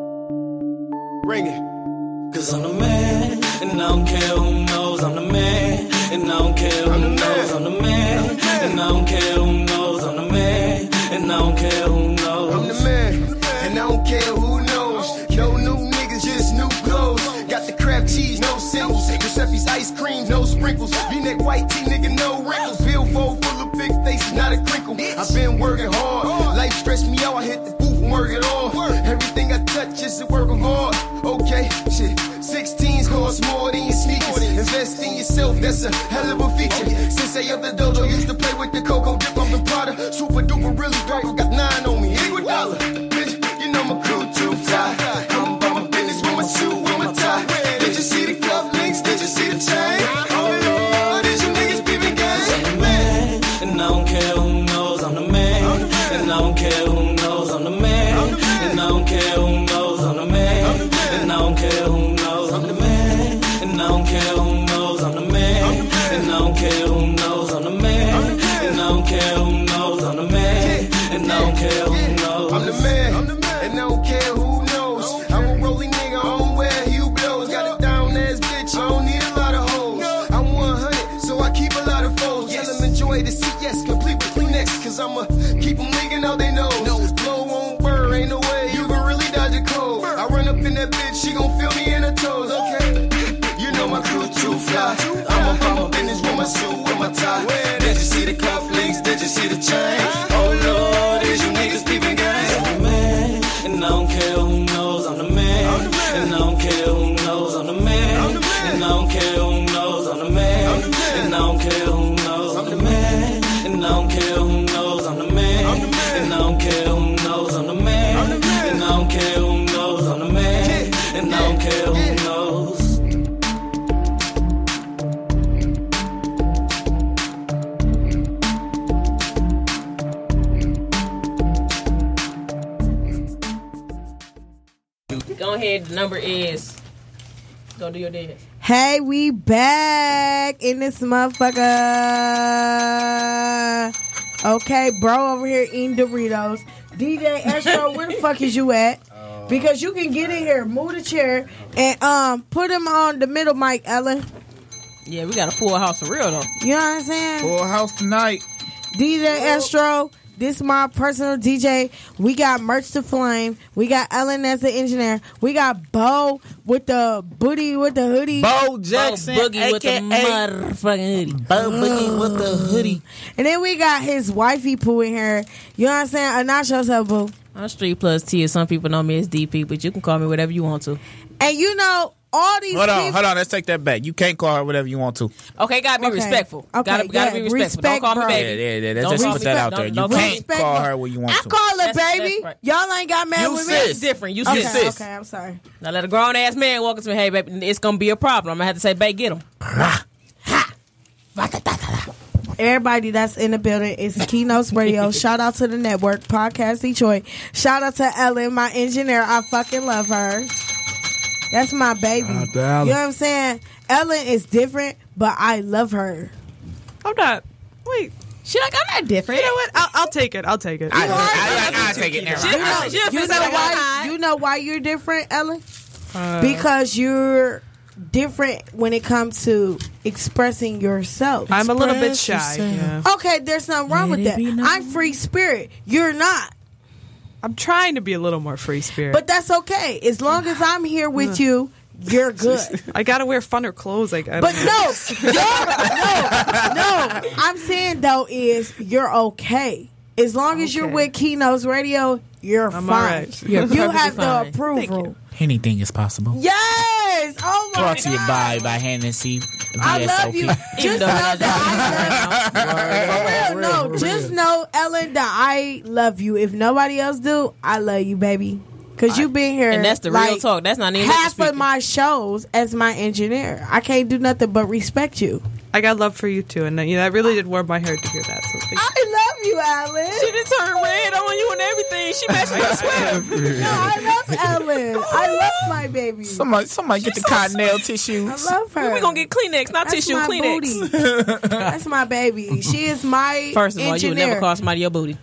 In this motherfucker. Okay, bro over here eating Doritos. DJ Astro, where the fuck is you at? Because you can get in here, move the chair, and um put him on the middle mic, Ellen. Yeah, we got a full house for real though. You know what I'm saying? Full house tonight. DJ Astro, this is my personal DJ. We got Merch to Flame. We got Ellen as the engineer. We got Bo with the booty with the hoodie. Bo Jackson, Boogie with the aka motherfucking hoodie. Bo Boogie with the mm. hoodie. And then we got his wifey Pooh in here. You know what I'm saying? Announce yourself, Boo. I'm Street Plus T. Some people know me as DP, but you can call me whatever you want to. And you know, all these Hold on, people. hold on. Let's take that back. You can't call her whatever you want to. Okay, gotta be Okay. respectful. Okay, gotta gotta yeah, be respectful. respect, don't call bro. me baby. yeah, yeah. Let's Don't just put that out there. You can't call her what you want I to. call her That's- that's baby. right. Y'all ain't got mad You with sis. me. It's different. You Okay, sis. okay, I'm sorry. Now let a grown ass man walk up to me. Hey, baby, it's gonna be a problem. I'm gonna have to say, babe, get him. Everybody that's in the building is Keynotes Radio. Shout out to the network, Podcast Detroit. Shout out to Ellen, my engineer. I fucking love her. That's my baby. Shout out You know what I'm saying? Ellen is different, but I love her. I'm not. Wait. She like I'm not different. You know what? I'll, I'll take it. I'll take it. I, I, I, I take it now. You know, She you know physical why? You know why you're different, Ellen? Uh, because you're different when it comes to expressing yourself. I'm a little bit shy. Yeah. Okay, there's nothing wrong with that. I'm free spirit. You're not. I'm trying to be a little more free spirit. But that's okay. As long as I'm here with you, you're good. I gotta wear funner clothes. Like, I But don't no, you're, no, no. I'm saying though is you're okay. As long as you're Okay. with Keynotes Radio, you're I'm fine. all right. You're You have fine. the approval. Anything is possible. Yes. Oh my god. Brought to you God. by by Hennessy. I love you. Just know that I love For real, no. Just know, Ellen, that I love you. If nobody else do, I love you, baby. Cause you've been here, And that's the real talk. That's not even half speaking. of my shows as my engineer. I can't do nothing but respect you. I got love for you too, and uh, you know, that really did warm my heart to hear that. So thank you. I love you, Ellen. She done turned red on you and everything. She matching your sweater. No, I love Ellen. I love my baby. Somebody, somebody get the cottonelle tissues. I love her. We gonna get Kleenex, not That's tissue. my Kleenex. booty. That's my baby. She is my First of all, you would never call somebody your booty.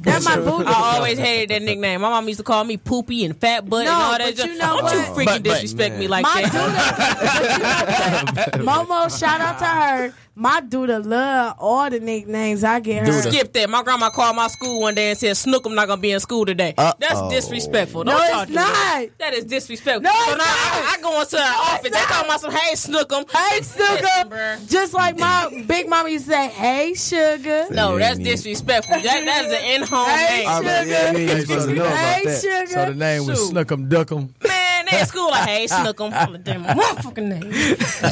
That's my boo. I always hated that nickname. My mom used to call me poopy and fat butt No, and all that. but you know Don't you freaking But- but, disrespect me like My that. Momo, shout out to her. My duda love all the nicknames I get her. Skip that. My grandma called my school one day and said, "Snook, I'm not gonna be in school today." That's Uh-oh. disrespectful. No, Don't it's talk to me. not. That is disrespectful. No, so it's now not. I, I go into the office. They talking about some, "Hey, Snookum." Hey, Listen, sugar. Just like my big mama used to say, hey, sugar. No, that's Yeah, disrespectful. That that is an in-home Hey, name. I mean, yeah, you ain't supposed to know about Hey, sugar. So the name was Shoot. Snookum Duckum. Man, they in school like, "Hey, Snookum." All of them motherfucking name.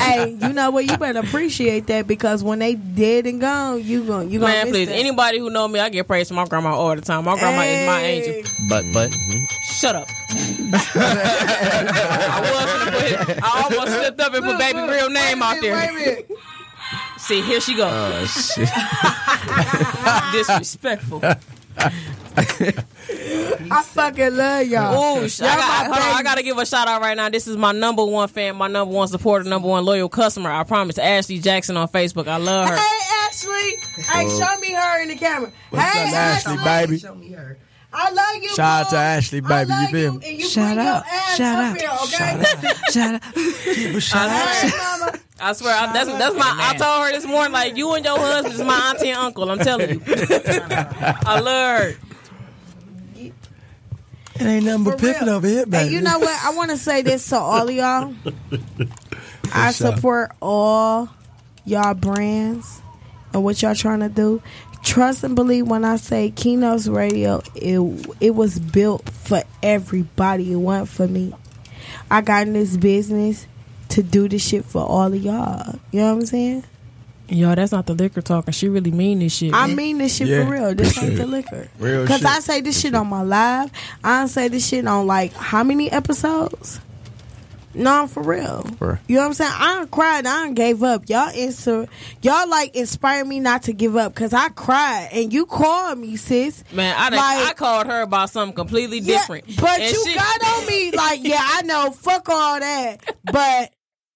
hey, you know what? You better appreciate that because when they dead and gone, you gon' you gonna Man, miss please. that. Anybody who know me, I get praise from my grandma all the time. My grandma is my angel. But but Shut up. I was gonna put I almost slipped up and put baby real name out there. Wait a minute. See, here she goes. oh shit. Disrespectful. I fucking love y'all. Ooh, I, Y'all got, my hold on, I babies. gotta give a shout out right now. This is my number one fan, my number one supporter, number one loyal customer. I promise. Ashley Jackson on Facebook. I love her. Hey, Ashley. Hey, show me her in the camera. What's hey, up, Ashley, baby? Show me her. I love you. Shout out to. Ashley, baby. You love feel me? And you Shout bring out. Your ass Shout up out. Here, okay? Shout out. I, Hey, mama. I swear, I, that's that's my. I told her this morning, like you and your husband is my auntie and uncle. I'm telling you, I love her. It ain't nothing but pimping real. over here, baby. And you know what? I want to say this to all of y'all. I support all y'all brands and what y'all trying to do. Trust and believe when I say Keynotes Radio, it it was built for everybody. It wasn't for me. I got in this business to do this shit for all of y'all. You know what I'm saying? Yo, that's not the liquor talking. She really mean this shit. I mean this shit Yeah, for real. This ain't the liquor. Real Cause shit. I say this shit on my live. I don't say this shit on like how many episodes? No, for real. For- You know what I'm saying? I don't cried. I don't gave up. Y'all insta, y'all like inspire me not to give up. Cause I cried and you called me, sis. Man, I done, Like- I called her about something completely Yeah, different. but And you she- got on me like, yeah, I know. Fuck all that. But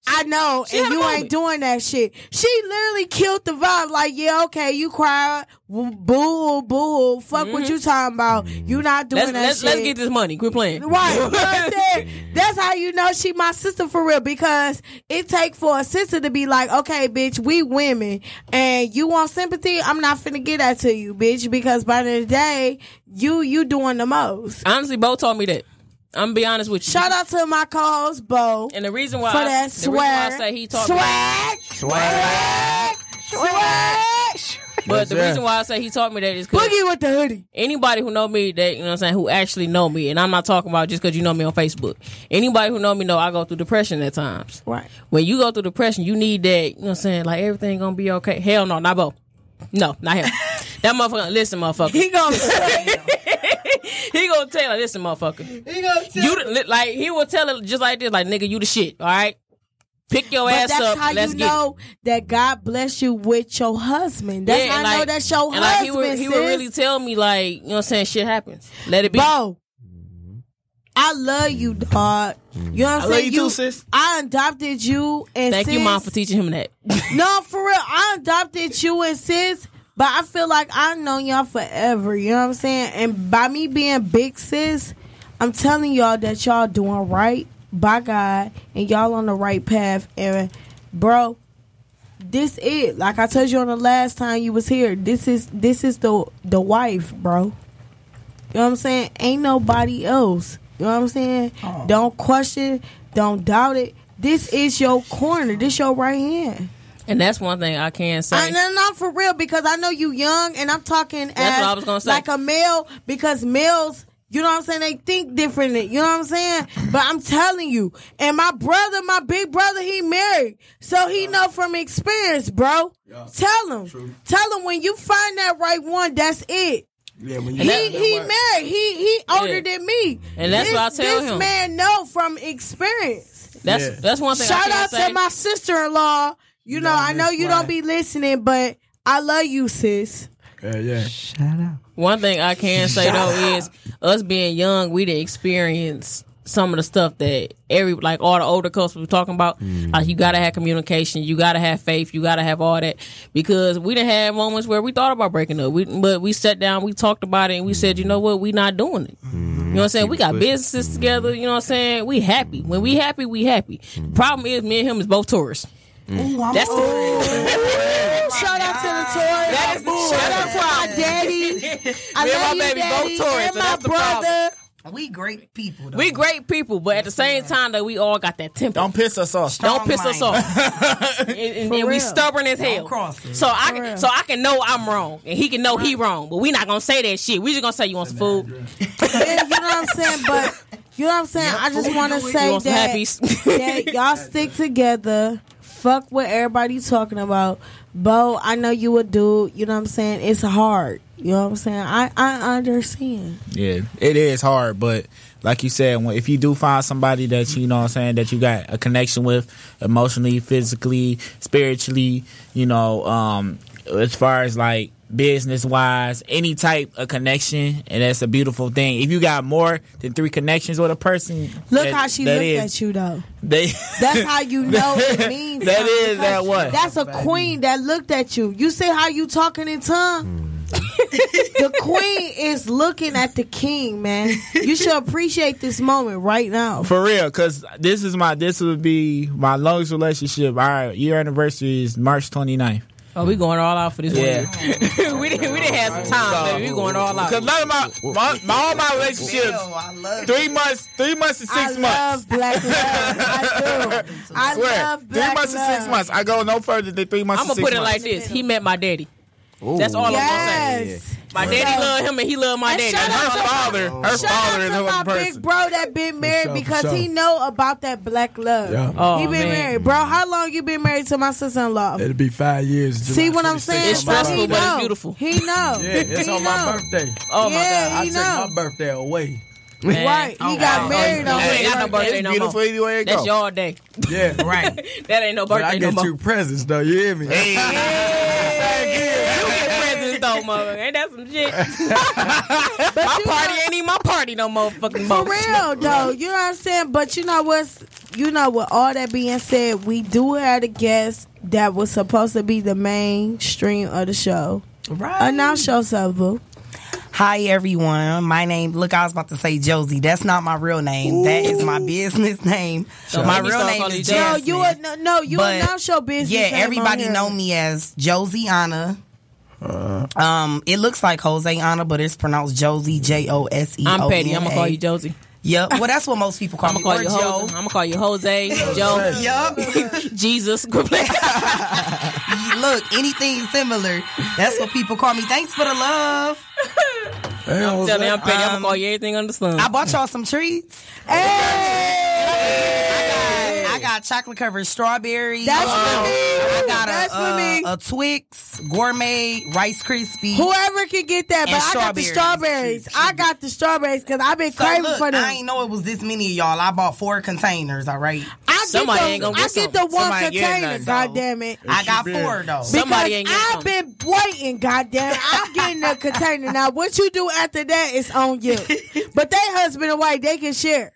I know, She and you ain't doing that shit. She literally killed the vibe. Like, yeah, okay, you cry, boo, boo. Fuck what mm-hmm. you talking about. You not doing let's, that let's, shit. let's get this money. Quit playing. Right, you know what I'm saying? That's how you know she my sister for real because it take for a sister to be like, okay, bitch, we women and you want sympathy. I'm not finna get that to you, bitch, because by the end of the day, you you doing the most. Honestly, Bo told me that. I'm gonna be honest with you. Shout out to my co-host Bo And the reason why for I, that the reason why I say he taught swag, swag, swag. swag. But the Yes, reason why I say he taught me that is because Boogie with the hoodie. anybody who know me that you know what I'm saying who actually know me, and I'm not talking about just because you know me on Facebook. Anybody who know me know I go through depression at times. Right. When you go through depression, you need that. You know what I'm saying? Like everything gonna be okay. Hell no, not Bo. No, not him. that motherfucker. Listen, motherfucker. He gonna he gonna tell her, listen, motherfucker. he gonna tell You the- like he will tell her just like this, like nigga, you the shit. All right, pick your But ass that's up. how let's you get. it. that God bless you with your husband. That's Yeah, how and I know that's your and like he husband. would, he would really tell me like, you know what I'm saying, shit happens. Let it be. Bo, I love you, dog. You know what I'm I love saying? you too, sis. I adopted you and Thank sis, you, mom, for teaching him that. No, for real. I adopted you and sis, but I feel like I've known y'all forever. You know what I'm saying? And by me being big sis, I'm telling y'all that y'all doing right by God and y'all on the right path. And bro, this it. Like I told you on the last time you was here. This is this is the the wife, bro. You know what I'm saying? Ain't nobody else. You know what I'm saying? Oh. Don't question, don't doubt it. This is your corner. This your right hand. And that's one thing I can say. I, no, not for real because I know you young and I'm talking That's as what I was gonna say. like a male because males, you know what I'm saying, they think differently. You know what I'm saying? But I'm telling you, and my brother, my big brother, he married, so he know from experience, bro. Tell him, tell him when you find that right one, that's it. Yeah, when you He that- he married. He he older Yeah. than me. And that's this, what I tell this him. man know from experience. That's Yeah. that's one thing. I Shout can out say. to my sister in law. You know, I know you don't be listening, but I love you, sis. Yeah, yeah. Shout out. One thing I can say though is us being young, we didn't experience some of the stuff that every like all the older couples were talking about. Like you gotta have communication, you gotta have faith, you gotta have all that because we didn't have moments where we thought about breaking up. We but we sat down, we talked about it, and we said, you know what, we not doing it. You know what I'm saying? We got businesses together. You know what I'm saying? We happy. When we happy, we happy. The problem is, me and him is both Tauruses. Mm. That's the Shout out to the Taurus. Shout out to my daddy. I Me and love my you, baby daddy, both Taurus, and so my that's the brother. We great people. Though. We great people, but at the same time that we all got that temper. Don't piss us off. Don't piss us off. and and- and we stubborn as hell. cross it. So I For real. can, so I can know I'm wrong, and he can know he wrong. But we not gonna say that shit. We just gonna say you want some food. Yeah, you know what I'm saying? But you know what I'm saying? I just want to You say want some that, that y'all stick together. Fuck what everybody talking about. Bo, I know you a dude. You know what I'm saying? It's hard. You know what I'm saying? I, I understand. Yeah, it is hard, but like you said, if you do find somebody that you know what I'm saying that you got a connection with emotionally, physically, spiritually, you know, um as far as like business wise, any type of connection, and that's a beautiful thing. If you got more than three connections with a person, Look that- how she that looked is- at you, though. They That's how you know it means. That something, is that what? That's a queen that looked at you. You see how you talking in tongue? Mm. the queen is looking at the king, man. You should appreciate this moment right now. For real, because this is my this would be my longest relationship. Our year anniversary is March 29th. Oh, we going all out for this Yeah. one. we didn't we didn't have some time, baby. We going all out. Because none of my, my, my all my relationships, three months, three months to six I months. love black love. I do. I Swear, love three months love. to six months. I go no further than three months. I'm gonna put it months. like this: He met my daddy. That's all I'm gonna Yes. say. My daddy loved him, and he loved my And daddy. shout out Her to father, my- her shout father out is to a my person. big bro that been married sure, because sure. he know about that black love. Yeah. Oh, he been man. married, bro. How long you been married to my sister-in-law? It'll be five years. See what I'm saying? It's on my stressful, but it's beautiful. He know. Yeah, it's He on my birthday. Oh my Yeah, god! I he take my birthday away. Right. He got married on ain't got no birthday. birthday no beautiful more. either way That's go. your day. Yeah, Right. That ain't no but I birthday no get more. two presents though. You hear me? You get presents though, mother. Ain't that some shit? my party ain't even my party no motherfucking For real though, you know what I'm saying. But you know what's, you know, with all that being said, we do have a guest that was supposed to be the mainstream of the show. Right. Announce yourself, boo. Hi everyone. My name. Look, I was about to say Josie. That's not my real name. That is my business name. So my real name calling is you No, you would- no, no, you But, announce your business. Yeah, name on everybody here. know me as Josie Anna. Um, it looks like Jose Anna, but it's pronounced Josie J O S E. I'm petty. I'm gonna call you Josie. Yep. Well, that's what most people call I'm me. gonna call Or you Joe. Jose. I'm gonna call you Jose, Joe, Yup. Jesus. Look, anything similar. That's what people call me. Thanks for the love. I'm telling you, I'm petty. I'm gonna Um, call you anything under the sun. I bought y'all some treats. Hey, I got chocolate covered strawberry. That's Uh, for me. I got That's a, for me. a, a Twix gourmet Rice Krispie. whoever can get that, but I got the strawberries. strawberries. I got the strawberries because I've been So craving look, for them. I ain't know it was this many of y'all. I bought four containers. All right, I get Somebody the, ain't gonna I get get the something. one Somebody getting container. nothing, God though. damn it! I got four though. Somebody because ain't getting I've been waiting, god goddamn. I'm getting the container. Now, what you do after that is on you. But they husband and wife, they can share.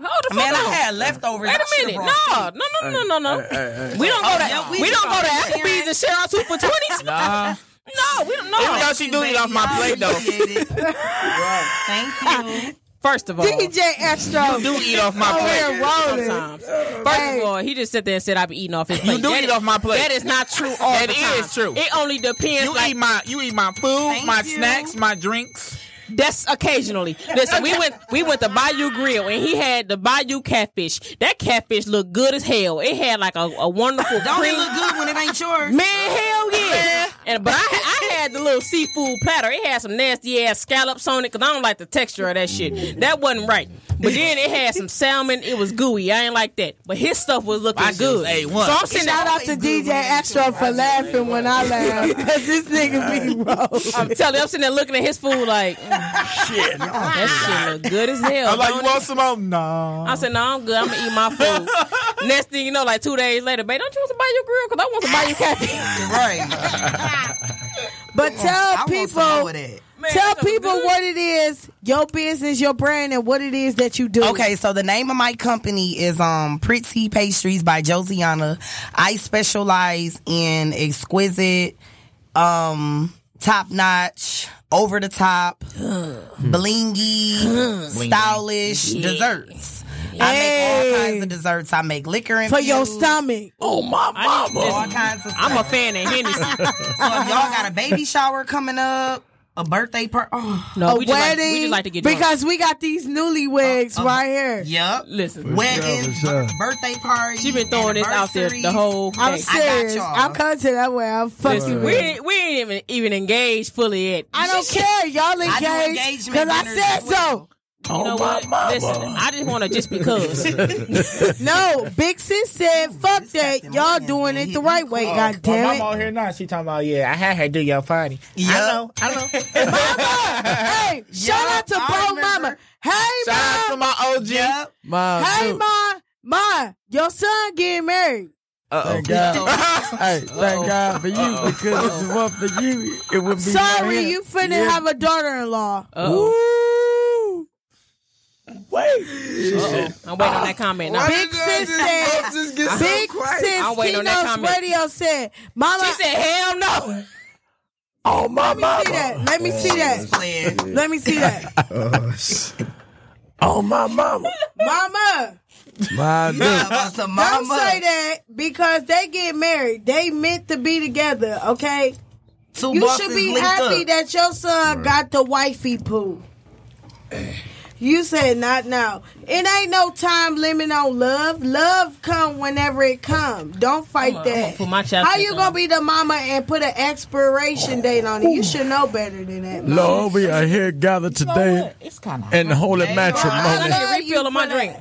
Hold the Man, fuck I on. had leftovers. Wait I a should've minute. No, no, no, no, no, no. We don't go oh, to we we don't go to Applebee's sharing. and share our two for twenties. Nah. No, we don't know. Even though she do eat off my plate though. Thank you. First of all, DJ Extra. You do eat off my Oh, plate. we're rolling. sometimes. First Hey. of all, he just sit there and said I be eating off his plate. You do That eat is- off my plate. That is not true. All That the time. is true. It only depends. You like, eat my you eat my food, Thank my you. snacks, my drinks. That's occasionally. Listen, we went we went to Bayou Grill and he had the Bayou catfish. That catfish looked good as hell. It had like a, a wonderful Don't cream. it look good when it ain't yours? Man, hell yeah. And but I I had the little seafood platter. It had some nasty ass scallops on it because I don't like the texture of that shit. That wasn't right. But then it had some salmon. It was gooey. I ain't like that. But his stuff was looking My good. was A1. So I'm sitting Shout there. out to DJ Extra for laughing when I laugh because this nigga be roll. I'm telling you, I'm sitting there looking at his food like, mm, Shit. that shit look good as hell. I'm like, you want some? No. I said, no, I'm good. I'm gonna eat my food. Next thing you know, like two days later, babe, don't you want to buy your grill? Because I want to buy your catfish. Right. But tell I want some more people, of that. Tell people what it is, your business, your brand, and what it is that you do. Okay, so the name of my company is um Pretty Pastries by Josiana. I specialize in exquisite, um, top notch, over the top, blingy, stylish Yeah. desserts. I make all kinds of desserts. I make liquor For your stomach. Oh my mama. All kinds of I'm a fan of Hennessy. so if y'all got a baby shower coming up, a birthday party, oh. No, a we just like- wedding. we just like to get drunk. because we got these newlyweds Uh, uh, right here. Yep. Listen, Weddings, birthday parties. She been throwing this out there the whole. I'm day. serious. I'm coming to that way. I'm fucking Listen, we it. ain't, we ain't even even engaged fully yet. I don't care. Y'all I engaged because I dinners said as well. You Oh, know what? Listen, I just want to just because. no, Big Sis said, "Fuck that. Y'all doing it the right way. God My damn mama it." on here now. She talking about yeah. I had her do your party. Yeah. I know. I know. mama, hey, shout out to Bro Mama. Hey, Shout out to my OG. Yep. Mom, Hey, too. Ma. Ma, your son getting married. Thank God. hey, thank God for you because if it weren't for you, it would be Sorry, you finna Yeah. have a daughter-in-law. Ooh. Wait. Uh-oh. I'm waiting on that comment now. Big Sis said, Big Sis I'm waiting on that Keynotes comment. radio said, Mama. She said, "Hell no." Oh my mama. Let me see that. Let me see that. Let me see that. Oh my mama. Mama. My dude. About Don't say that because they get married. They meant to be together, okay? Two You should be happy up. that your son got the wifey poo. Eh. You said not now. It ain't no time limit on love. Love come whenever it come. Don't fight I'ma- I'ma that. put my How you gonna be the mama and put an expiration date on it? You should know better than that. Mama. Lord, we are here gathered today It's kind of. in holy I matrimony. need a love refill of my drink.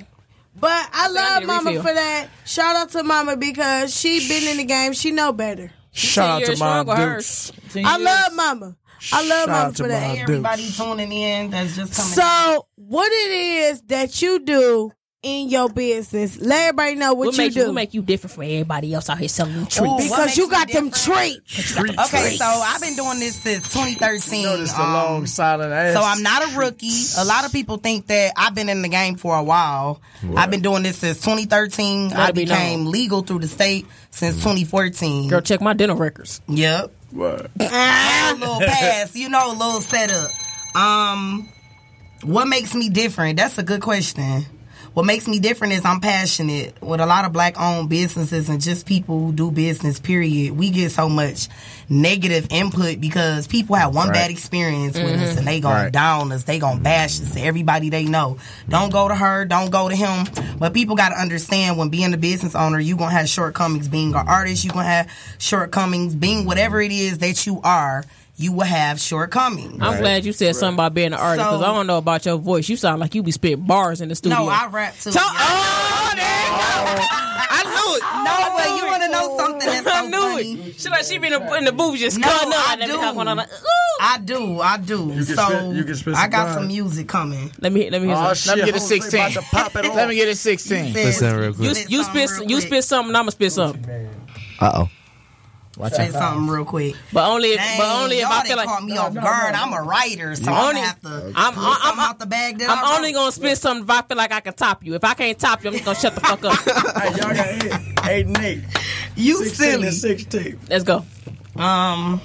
But I I love need a Mama refill. for that. Shout out to Mama because she been in the game. She know better. Shout out to years my strong with Dukes. I love Mama. I love Shout Mama for that. Hey, everybody tuning in that's just coming in. So, what it is that you do in your business? Let everybody know what, What you make do. you, what make you different from everybody else out here selling them Ooh, treats? what because makes you me got them different? treats. Okay, so I've been doing this since 2013. Notice the Um, long silent ass. So I'm not a rookie. A lot of people think that I've been in the game for a while. I've been doing this since 2013. I Let it be became known. legal through the state since 2014. Girl, check my dental records. Yep. What? a little pass, you know, a little setup. Um, what makes me different? That's a good question. What makes me different is I'm passionate with a lot of black owned businesses and just people who do business, period. We get so much negative input because people have one bad experience with us mm-hmm. and they gonna Right. down us, they gonna bash us to everybody they know. Don't go to her, don't go to him. But people gotta understand when being a business owner, you gonna have shortcomings being an artist, you gonna have shortcomings being whatever it is that you are, you will have shortcomings. I'm glad you said something about being an artist because So- I don't know about your voice. You sound like you be spitting bars in the studio. No, I rap too. Tell- oh, I knew it. No, but you want to know something that's so I knew funny? it. She like she be in the, in the booth just No, cutting up. I and let me do. I'm like. I do, I do. can so spit- you can spit I got bars. some music coming. Let me let me hear Oh, some. Let me get a 16. about to pop it Let me get a 16. Listen real quick. You Spit you something spit you spit something. I'ma spit something. Uh oh. Watch Say out. something real quick. But only if, Dang, but only if y'all I done feel like caught me off guard. I'm a writer, so I'm Only- gonna have to. I'm- I'm- something I'm- out the bag. That I I'm only gonna spit something if I feel like I can top you. If I can't top you, I'm just gonna shut the fuck up. Hey, y'all got eight, eight and eight. You 16 silly. 16. Let's go. Um,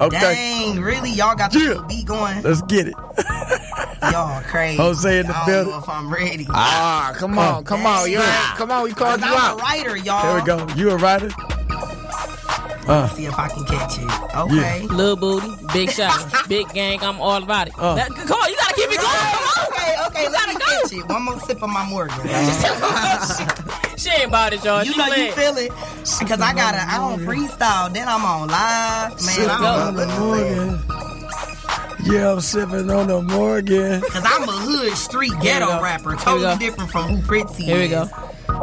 Okay, dang, really? Y'all got the Yeah. beat going? let's get it. Y'all crazy. Jose in the I don't building. know if I'm ready. Ah, come on, come on. You ain't, come on, we called you I'm a out. writer, y'all. Here we go. You a writer? Uh, See if I can catch it. Okay. Little booty, big shot, big gang. I'm all about it. Uh. That- come on, you gotta keep it going. Come Okay, okay, let me catch it. One more sip of my Morgan. she ain't about it, y'all. You She know you playing. feel it because I gotta. I don't freestyle. Then I'm on live, man. sipping I on don't the know what to say. Yeah, I'm sipping on the Morgan. Cause I'm a hood street ghetto rapper, totally different from who Pritzy Here we go.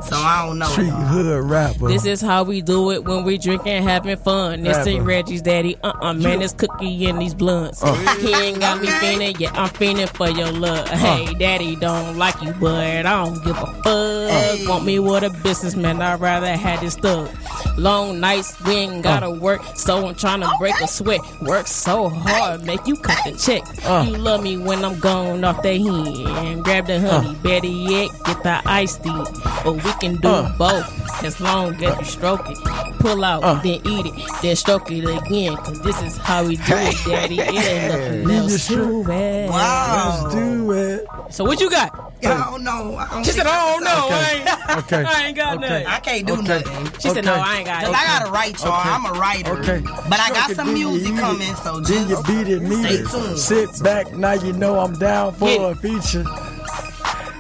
So I don't know. Street hood rapper. This is how we do it when we drinking, having fun. This ain't Reggie's daddy. Uh uh man, it's cookie and these blunts. Uh. He ain't got me feeling, yeah, I'm feeling for your love. Hey, daddy don't like you, but I don't give a fuck. Want me with a businessman, I'd rather have this stuff. Long nights, we ain't gotta work, so I'm trying to break a sweat. Work so hard, make you cut the check. Uh. You love me when I'm gone off the hen. Grab the honey, better yet, get the iced tea. But we can do Uh. both as long as you stroke it. Pull out, Uh. then eat it, then stroke it again. Cause this is how we do it, daddy. It ain't nothing You else just to it. Wow. Let's do it. So what you got? I don't know. I don't She said, I don't know. Okay. I ain't, Okay. I ain't got Okay. nothing. I can't do Okay. nothing. She said, no, I ain't got Cause it. I gotta write, y'all. Okay. I'm a writer. Okay. But I got some music coming, so Then you just beat it, meet stay it. tuned. Sit back, now you know I'm down for a feature.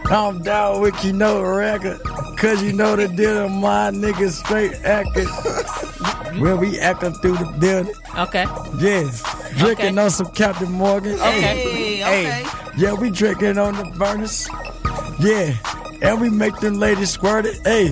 I'm down with Kino record. Cause you know the deal, my niggas straight acting. when we acting through the building. Okay. Yes. Drinking Okay. on some Captain Morgan. Okay. Oh, hey, okay. Yeah, we drinking on the furnace. Yeah. And we make them ladies squirt it. Hey.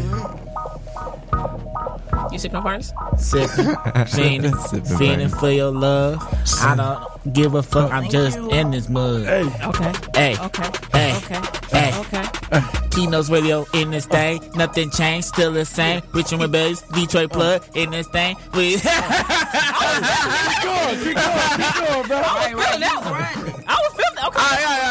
You sipping on partners? Sipping, feeling, Sipping feeling for your love. I don't give a fuck. I'm just in this mud. Hey. Okay. Hey, Okay. hey, Okay. hey. Okay. Keynotes radio in this thing. Nothing changed, still the same. Richmond Rebellions, Detroit oh. plug in this thing. We oh. Keep going, keep going, keep going, bro. I was feeling that one. I was feeling Okay. Oh,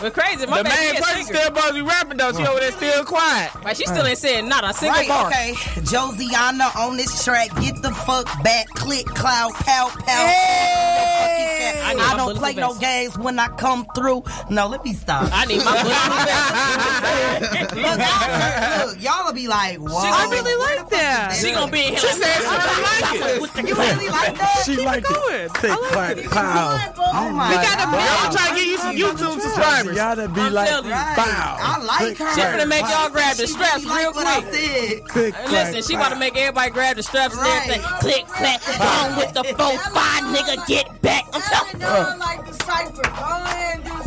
But crazy. My the baby main person still supposed to be rapping though. She over there still quiet. Right, she still ain't said not a single Right, bar. okay. Josiana on this track. Get the fuck back. Click, cloud, pow, pow. I I, don't play no games when I come through. No, let me stop. I need my bulletproof look, y'all, look, y'all will be like, whoa. I really like that. She gonna be in here. She like, said she don't like it. You really like that? She liked going. it. Thick, clack, pow. Oh my god. We got a God. I'm trying to get you some YouTube subscribers. Y'all to be I'm like, telling you. bow. I like her. She finna make y'all grab the straps really real like quick. Click, And clack, Listen, she about to make everybody grab the straps and everything. Click, clack, on with the four, five, nigga, get back. I'm telling know I like the cipher. Go ahead and do the cipher.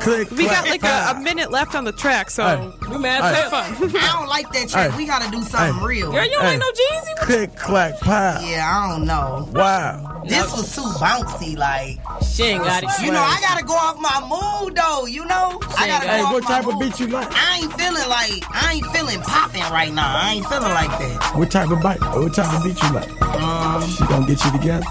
Click, We got like a, a minute left on the track, so Hey. you. We mad Hey. as hell. I don't like that track. Hey. We gotta do something Hey. real. Girl, you don't Hey. like no Jeezy? Click, clack, pow. Yeah, I don't know. Wow. This was too bouncy. Like, She ain't got it. you know, I gotta go off my mood though. You know, I gotta go Hey, off what my type of mood. beat you like? I ain't feeling like I ain't feeling popping right now. I ain't feeling like that. What type of bite? What type of beat you like? Um, She gonna get you together?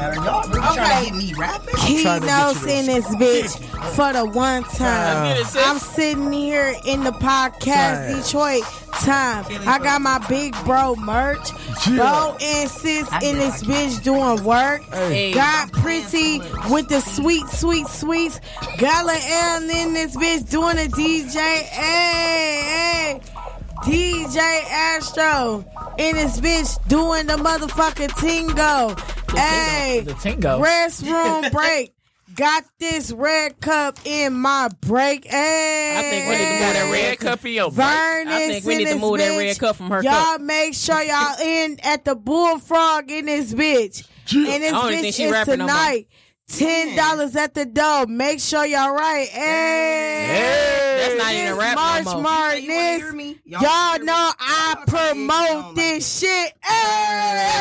Don't matter. Y'all really trying to get me rapping? trying to Keynotes in this bitch for the one time. Let's get it, sis. I'm sitting here in the podcast Time. Detroit time. I got my big bro merch. Yeah. Bro and sis in this bitch doing work. Hey. Got pretty with the sweet, sweet, sweets. Gala L in this bitch doing a DJ. Hey, hey. DJ Astro in this bitch doing the motherfucking tingo. Hey, The tingo. restroom break. Got this red cup in my break. Hey, I think we need to move that red cup in your break. I think we need to this move that red cup from her Y'all cup. make sure y'all in at the bullfrog in this bitch. And this bitch think she is rapping no tonight. Ten mm. dollars at the door. Make sure y'all right. Hey, That's not even a rap March no more. Madness. You wanna hear me? Y'all Y'all wanna me? know I Y'all trying to get me promote on, this shit. Hey, Hey, shout out,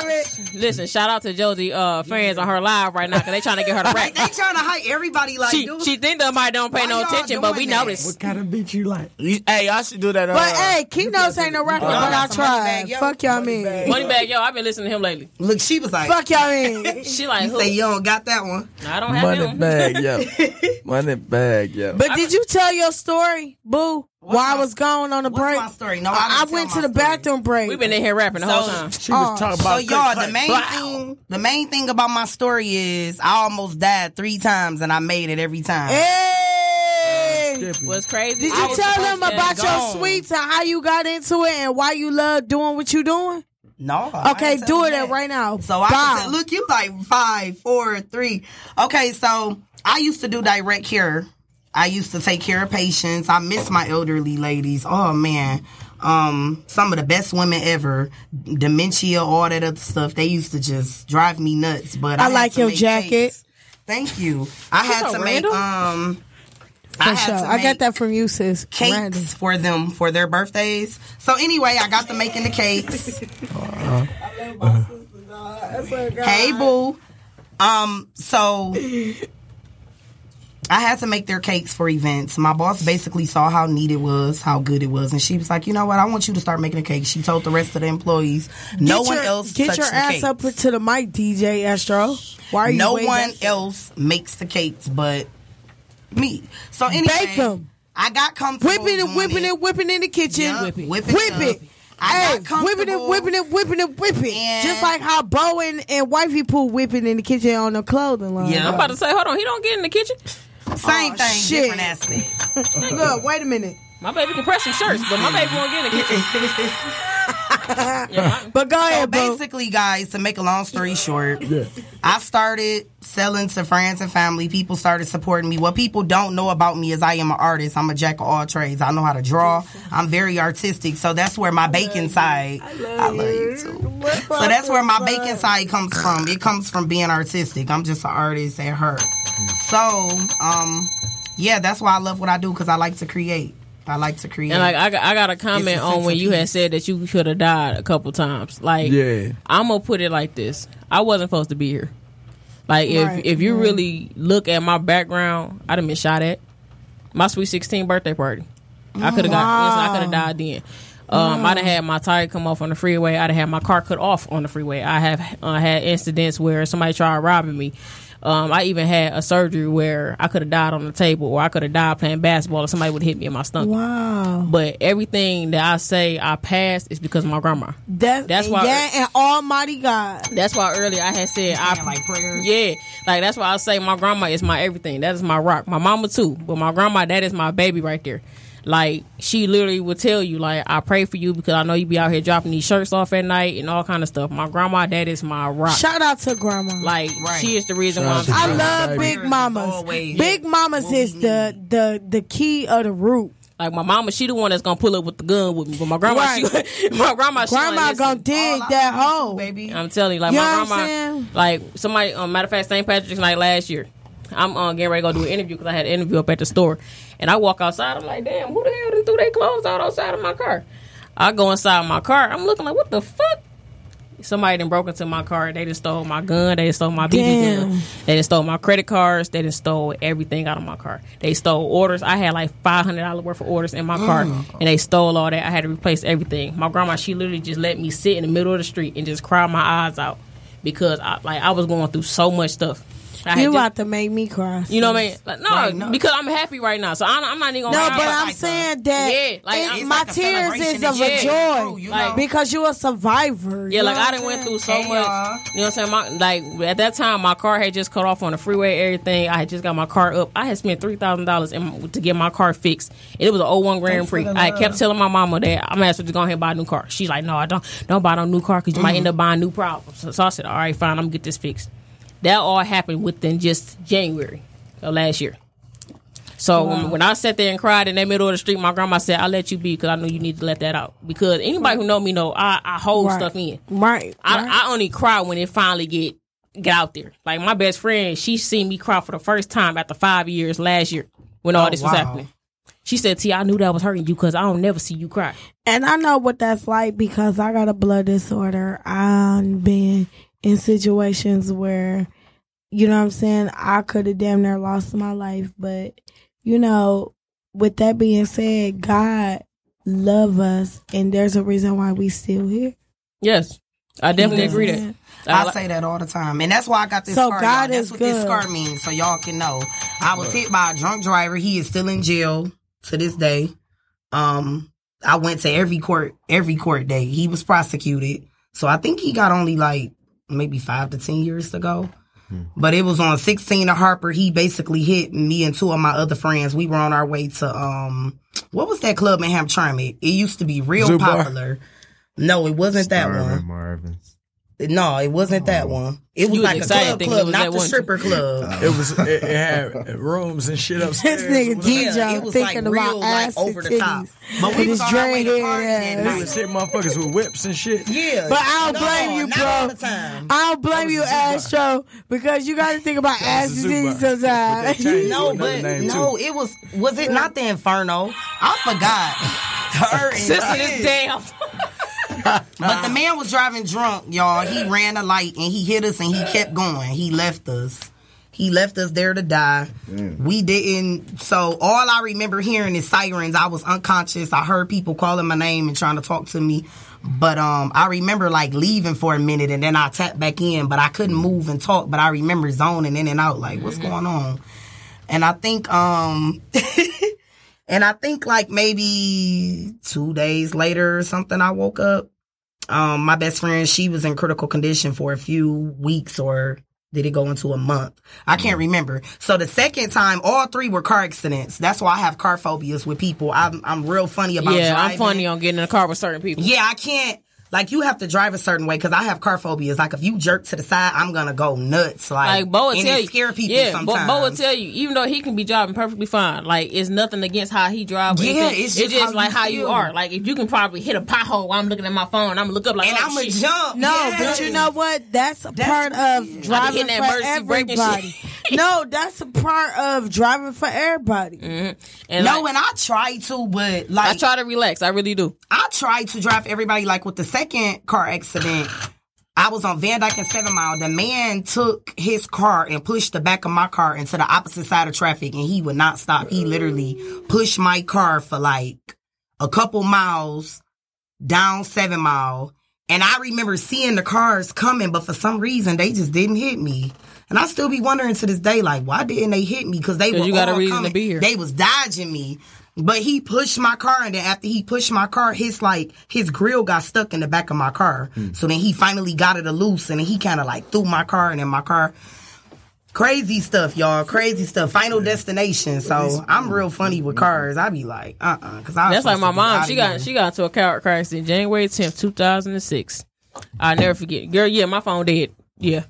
shout. Listen, shout out to Josie uh, fans on her live right now because they trying to get her to rap. they trying to hype everybody like, She, dude. she think that might don't pay Why no attention, but we doing that? noticed. What kind of beat you like? You- Hey, y'all should do that. Uh, But hey, Keynotes ain't no rapper, but I got some tried. Fuck y'all mean. Moneybagg, yo, I've been listening to him lately. Look, she was like, Fuck y'all mean. She like, who? say you don't got that one. I don't have Money him. bag, yo. Moneybagg, yo. But did you tell your story, boo? What's While I was gone on the What's break, my story? No, I, I, I went to the story. bathroom break. We've been in here rapping the whole time. She was Oh. talking So about y'all, click, the main clack, thing, the main thing about my story is I almost died three times and I made it every time. Hey, What's crazy? did you was tell them about your gone. sweets and how you got into it and why you love doing what you're doing? No. Okay, do it that. right now. So I Bow. can say, look, you like five, four, three. Okay, so I used to do direct care. I used to take care of patients. I miss my elderly ladies. Oh man. Um, some of the best women ever, dementia, all that other stuff. They used to just drive me nuts. But I, I like your jacket. tapes. Thank you. I had so to make um For I had sure. to I got that from you, sis. cakes Randy. for them for their birthdays. So anyway, I got to making the cakes. hey boo. Um, so I had to make their cakes for events. My boss basically saw how neat it was, how good it was, and she was like, "You know what? I want you to start making a cake." She told the rest of the employees, "No Get one else Get your the ass cake. up to the mic, DJ Astro. Why are you no one that else makes the cakes but me." So anyway, Bake 'em. I got comfortable Whipping and whipping it, whipping in the kitchen. Yeah, Whip it. whip Whip it it. I Hey, got whipping it, whipping it, whipping it, whipping it. Just like how Bowen and, and Wifey Pooh whipping in the kitchen on the clothing line. I'm about to say, hold on, he don't get in the kitchen. Same Oh, thing, shit. different aspect. Look, wait a minute. My baby can press some shirts, but my baby won't get in the kitchen. But go So ahead, bro. basically, guys, to make a long story short, I started selling to friends and family. People started supporting me. What people don't know about me is I am an artist. I'm a jack of all trades. I know how to draw. I'm very artistic. So that's where my baking side. I love you too. So that's where my baking side comes from. It comes from being artistic. I'm just an artist at heart. So, um, yeah, that's why I love what I do because I like to create. I like to create. And like I got, I got a comment a on when of you had said that you should have died a couple times. Like, Yeah. I'm gonna put it like this: I wasn't supposed to be here. Like, if Right, if you right. really look at my background, I'd have been shot at. My sweet sixteen birthday party. I could have got. Listen, I could have died then. Um, I'd have had my tire come off on the freeway. I'd have had my car cut off on the freeway. I have uh, had incidents where somebody tried robbing me. Um, I even had a surgery where I could have died on the table, or I could have died playing basketball, or somebody would hit me in my stomach. Wow. But everything that I say I passed is because of my grandma. That, That's why- Yeah, and Almighty God. That's why earlier I had said I like prayers. Yeah, like that's why I say my grandma is my everything. That is my rock. My mama too, but my grandma that is my baby right there. Like she literally would tell you like I pray for you because I know you be out here dropping these shirts off at night and all kind of stuff. My grandma that is my rock. Shout out to Grandma. like she is the reason why I'm I to love Baby. Big Mamas. always Big Mamas is the the the key of the root. like my mama. She the one that's gonna pull up with the gun with me, but my grandma, she, my grandma, she Grandma like, gonna dig that hole. baby. I'm telling you, like You my know what I'm grandma, like somebody. Um, matter of fact, St. Patrick's Night last year, I'm uh, getting ready to go do an interview because I had an interview up at the store, and I walk outside. I'm like, damn, who the hell done threw their clothes out outside of my car? I go inside my car. I'm looking like, what the fuck? Somebody done broke into my car. They just stole my gun. They stole my BB Damn. gun. They done stole my credit cards. They done stole everything out of my car. They stole orders. I had like five hundred dollars worth of orders in my car, and they stole all that. I had to replace everything. My grandma, she literally just let me sit in the middle of the street and just cry my eyes out because I like I was going through so much stuff. I had You just- about to make me cry. you know what I mean? Like, no, Right, no. because I'm happy right now, so I'm, I'm not even gonna. No, lie. but I'm saying that Yeah, like, it- my like tears is of shit. a joy You know? because you're a survivor. Yeah, You like I didn't went through so Hey, much. y'all. You know what I'm saying? My, like at that time, my car had just cut off on the freeway. Everything. I had just got my car up. I had spent three thousand dollars to get my car fixed. And it was an old 01 Grand Prix. I kept telling my mama that I'm asking to go ahead and buy a new car. She's like, No, I don't. Don't buy no new car because you might mm-hmm. end up buying new problems. So, so I said, All right, fine. I'm gonna get this fixed. That all happened within just January of last year. So when, when I sat there and cried in the middle of the street, my grandma said, "I'll let you be because I know you need to let that out." Because anybody who know me know I, I hold Right. stuff in. Right. I, right. I only cry when it finally get get out there. Like my best friend, she seen me cry for the first time after five years last year when all Oh, this was wow. happening. She said, "T, I knew that was hurting you because I don't never see you cry." And I know what that's like because I got a blood disorder. I've been in situations where, you know what I'm saying, I could have damn near lost my life. But, you know, with that being said, God love us and there's a reason why we still here. Yes, I definitely Yeah. agree that. I li- say that all the time, and that's why I got this So scar. God y'all. That's is what this scar means, so y'all can know. I was hit by a drunk driver. He is still in jail to this day. Um, I went to every court, every court day. He was prosecuted, so I think he got only like maybe five to ten years ago. But it was on 16 of Harper. He basically hit me and two of my other friends. We were on our way to um, what was that club in Hamtramck? It used to be real Zoo Bar? popular. No, it wasn't that one. Marvin's. No, it wasn't that oh. one. It was was like a excited club club, not the one. stripper club. It was it, it had rooms and shit upstairs. This nigga Yeah, DJ it was thinking like about real, like ass over the top. titties. But With we his was on our way to party that ass. Was hitting motherfuckers with whips and shit. Yeah, But I don't No, blame you, bro. all the time. I don't blame you, Astro, because you got to think about ass and titties sometimes. No, but no, it was was it not the Inferno? I forgot. Her and Sister, this Sid. damn. But the man was driving drunk, y'all. He ran a light and he hit us and he kept going. He left us. He left us there to die. We didn't. So all I remember hearing is sirens. I was unconscious. I heard people calling my name and trying to talk to me. But um, I remember like leaving for a minute and then I tapped back in, but I couldn't move and talk. But I remember zoning in and out, like what's going on. And I think um, and I think like maybe two days later or something, I woke up um, my best friend, she was in critical condition for a few weeks or did it go into a month? I can't remember. So the second time, all three were car accidents. That's why I have car phobias with people. I'm, I'm real funny about Yeah, I'm funny on getting in a car with certain people. Yeah, I can't. Like you have to drive a certain way because I have car phobias. Like if you jerk to the side, I'm gonna go nuts. Like, Like Bo will tell you, scare people yeah, sometimes. Bo, Bo will tell you, even though he can be driving perfectly fine, like it's nothing against how he drives. Yeah, anything. it's it's just just how like you how you feel. are. Like if you can probably hit a pothole while I'm looking at my phone, I'm gonna look up like, And oh, I'ma jump. No, Yes. but you know what? That's a part of driving for that emergency brake and everybody. no, that's a part of driving for everybody. Mm-hmm. And no, like, and I try to, but like I try to relax. I really do. I try to drive everybody like with the second car accident. I was on Van Dyke and Seven Mile. The man took his car and pushed the back of my car into the opposite side of traffic, and he would not stop. He literally pushed my car for like a couple miles down Seven Mile. And I remember seeing the cars coming, but for some reason they just didn't hit me. And I still be wondering to this day, like, why didn't they hit me? Because they 'Cause were you got a all reason to coming. be here. They was dodging me. But he pushed my car, and then after he pushed my car, his like his grill got stuck in the back of my car. So then he finally got it loose, and then he kind of like threw my car, and then my car. Crazy stuff, y'all. Crazy stuff. Final destination. So I'm real funny with cars. I be like, uh, uh because I. That's like my mom. She got here. she got into a car crash in January 10th, 2006. I'll never forget. Girl, yeah, my phone dead. Yeah,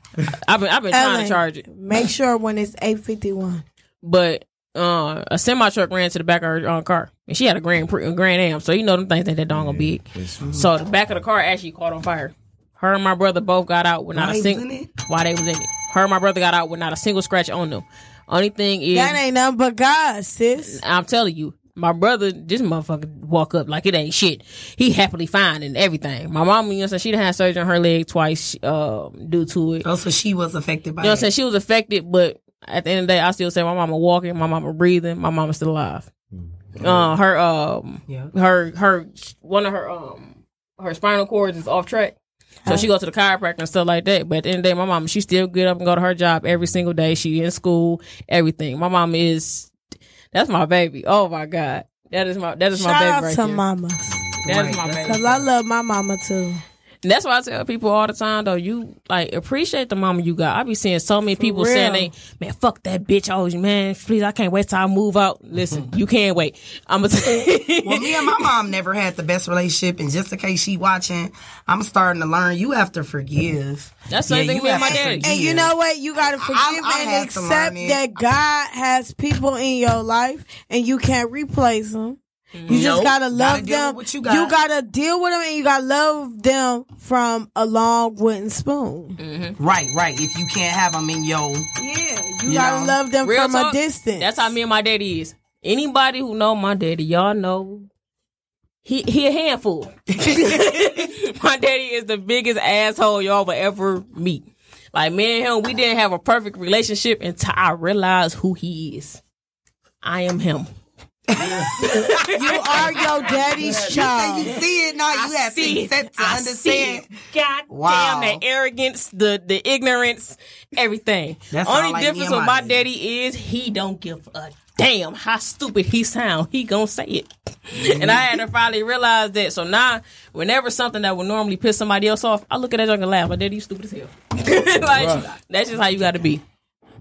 I've been I've been trying Ellen, to charge it, Make sure when it's eight fifty one. but uh, a semi truck ran to the back of her uh, car, and she had a grand Pri- a Grand Am. So you know them things ain't that dong big. So the back of the car actually caught on fire. Her and my brother both got out with not Why a they single. was in it? Why they was in it? Her and my brother got out with not a single scratch on them. Only thing is, That ain't nothing but God, sis. I'm telling you, my brother, this motherfucker walk up like it ain't shit. He happily fine and everything. My mom, you know, what I'm saying she done had surgery on her leg twice um, due to it. Oh, so she was affected by You know what I'm it. saying? She was affected, but at the end of the day, I still say my mama walking, my mama breathing, my mama's still alive. Uh, her, um, Yeah. her, her, one of her, um, her spinal cords is off track. So she go to the chiropractor and stuff like that. But at the end of the day, my mama, she still get up and go to her job every single day. She in school, everything. My mom is, that's my baby. Oh my God. That is my, that is my Shout baby out right to there. mamas. That is my baby. Cause I love my mama too. And that's why I tell people all the time though, you like appreciate the mama you got. I be seeing so many people real. saying they man, fuck that bitch. Oh man, please, I can't wait till I move out. Listen, you can't wait. I'm gonna well, me and my mom never had the best relationship, and just in case she watching, I'm starting to learn you have to forgive. That's the same thing you with my have to daddy. forgive. And you know what? You gotta forgive I had and accept that God has people in your life and you can't replace them. You just Nope. gotta love Gotta them. with what you got. gotta deal with them and you gotta love them from a long wooden spoon. Mm-hmm. Right, right. If you can't have them in your Yeah, you, You gotta know, love them Real from talk, a distance. That's how me and my daddy is. Anybody who know my daddy, y'all know he he a handful. my daddy is the biggest asshole y'all will ever meet. Like me and him, we didn't have a perfect relationship until I realized who he is. I am him. you are your daddy's child. you see it now, you have to see it. accept to I understand. see it. God Wow. damn the arrogance, the the ignorance, everything. That's Only like difference with my my daddy is he don't give a damn how stupid he sound. He gonna say it. Mm-hmm. And I had to finally realize that. So now, whenever something that would normally piss somebody else off, I look at that junk and laugh. My daddy, you stupid as hell. like that's just how you got to be.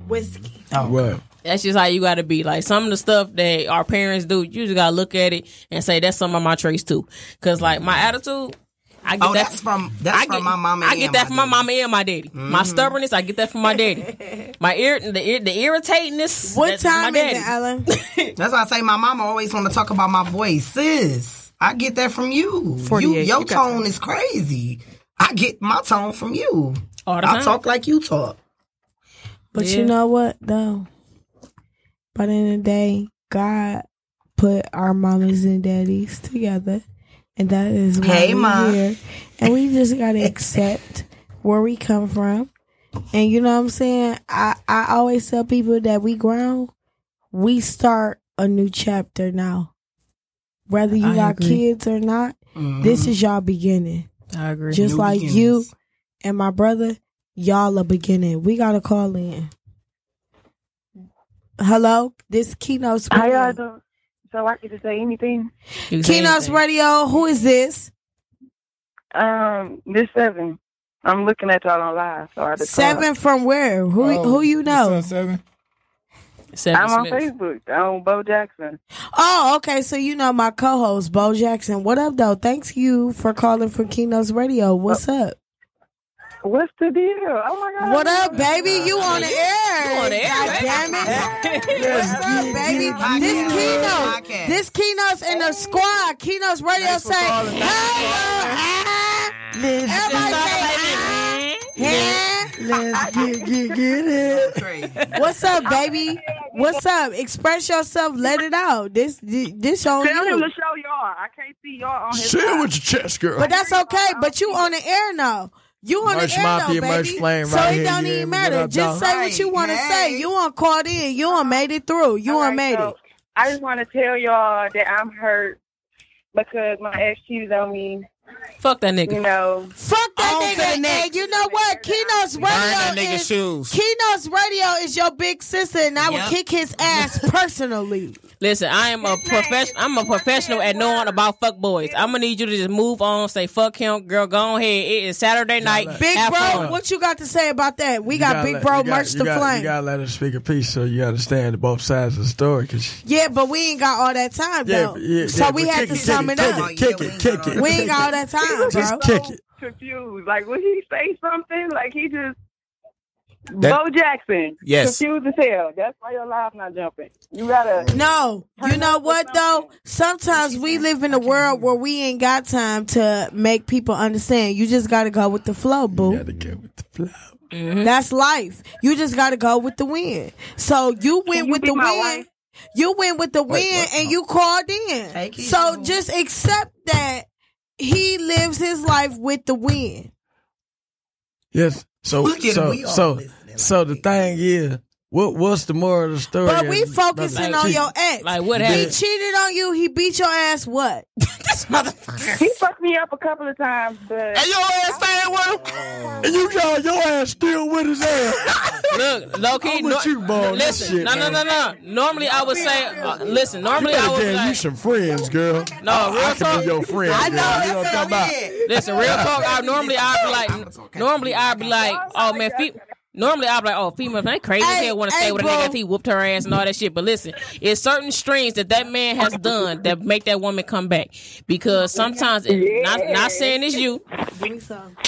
Whiskey. Oh. What? That's just how you got to be. Like some of the stuff that our parents do, you just got to look at it and say that's some of my traits too. Cause like my attitude, I get Oh, that that's from- that's I from get, my mama I get that my from my mama and my daddy. My Mhm. stubbornness, I get that from my daddy. My ir- the, the irritatingness. What that's time my is it, daddy. Ellen? That's why I say my mama always want to talk about my voice. Sis, I get that from you. You 48, your you tone is crazy. I get my tone from you. All the I talk like you talk. But Yeah. you know what though? By the end of the day, God put our mamas and daddies together, and that is why Hey, we're Ma. here. And we just gotta accept where we come from. And you know what I'm saying? I I always tell people that we grown, we start a new chapter now. Whether you I got agree. kids or not, mm-hmm. this is y'all beginning. I agree. Just New like you and my brother, y'all a beginning. We gotta call in. Hello, this Keynote How Radio. y'all? So I get to say anything? Keynote Radio. Who is this? Um, this seven. I'm looking at y'all on live. So I just Seven from where? Who Oh, who you know? Seven. I'm on Facebook. On Bo Jackson. Oh, okay. So you know my co-host Bo Jackson. What up, though? Thanks you for calling for Keynote Radio. What's up? What's the deal? Oh my god. What up, baby? You on the air? You on the air, God damn it! What's up, baby? This keynote, this keynote's in the squad. Keynote's radio say, "Hello, uh, Everybody say. Let's get get get it. What's up, baby? What's up? Express yourself. Let it out. This this on Tell him you. to show y'all. I can't see y'all on his. Say it with your chest, girl. But that's okay. But you on the air now. You on Merch the air Mafia, though, baby. Flame so right it here, don't you even matter. Just dog? say what you want to say. You on called in. You on made it through. You on made so it. I just want to tell y'all that I'm hurt because my ex cheated on me. Fuck that nigga. You know. Fuck that On to nigga. next. And you know what? Keynote's Burn that radio nigga's is shoes. Keynote's radio is your big sister, and I would kick his ass personally. Listen, I am a professional. I'm a professional at knowing about fuck boys. I'm gonna need you to just move on. Say fuck him, girl. Go on ahead. It is Saturday night. Big Have bro, fun. what you got to say about that? We got Big let- Bro you merch you the got- flame. You gotta let her speak a piece so you understand both sides of the story. Cause Yeah, but we ain't got all that time Yeah, though. yeah, so yeah, we had to it, sum it it, up. kick it, kick it, kick. We ain't got all that time, Just bro. kick it. confused. Like, would he say something? Like, he just. That- Bo Jackson. Yes. Confused as hell. That's why your live not jumping. You gotta. No, you know what though? Sometimes we live in a world where we ain't got time to make people understand. You just gotta go with the flow, boo. You gotta go with the flow. Mm-hmm. That's life. You just gotta go with the wind. So you went you with the wind. wife? You went with the Wait, wind what? and you called in. So just accept that he lives his life with the wind. Yes. So Look at him, so so so the thing is, what what's the moral of the story? But we focusing Like, on your ex. Like, what happened? He cheated on you. He beat your ass. What? This motherfucker. He fucked me up a couple of times, but. And your ass staying with him? And you got your ass still with his ass. Look, low key. I'm you, boy, on this Listen, shit, no, no, no, no. Normally, I would say, uh, listen. Normally, you I would get like, you some friends, girl. No, real I can talk. be your friend. I girl. know, You know what I'm talking about? Listen, real talk. I normally I'd be like, normally I'd be like, oh man, fe- normally I'd be like, oh female, they crazy as hell want to stay with a nigga after he whooped her ass and all that shit. But listen, it's certain strings that that man has done that make that woman come back because sometimes it, not not saying it's you,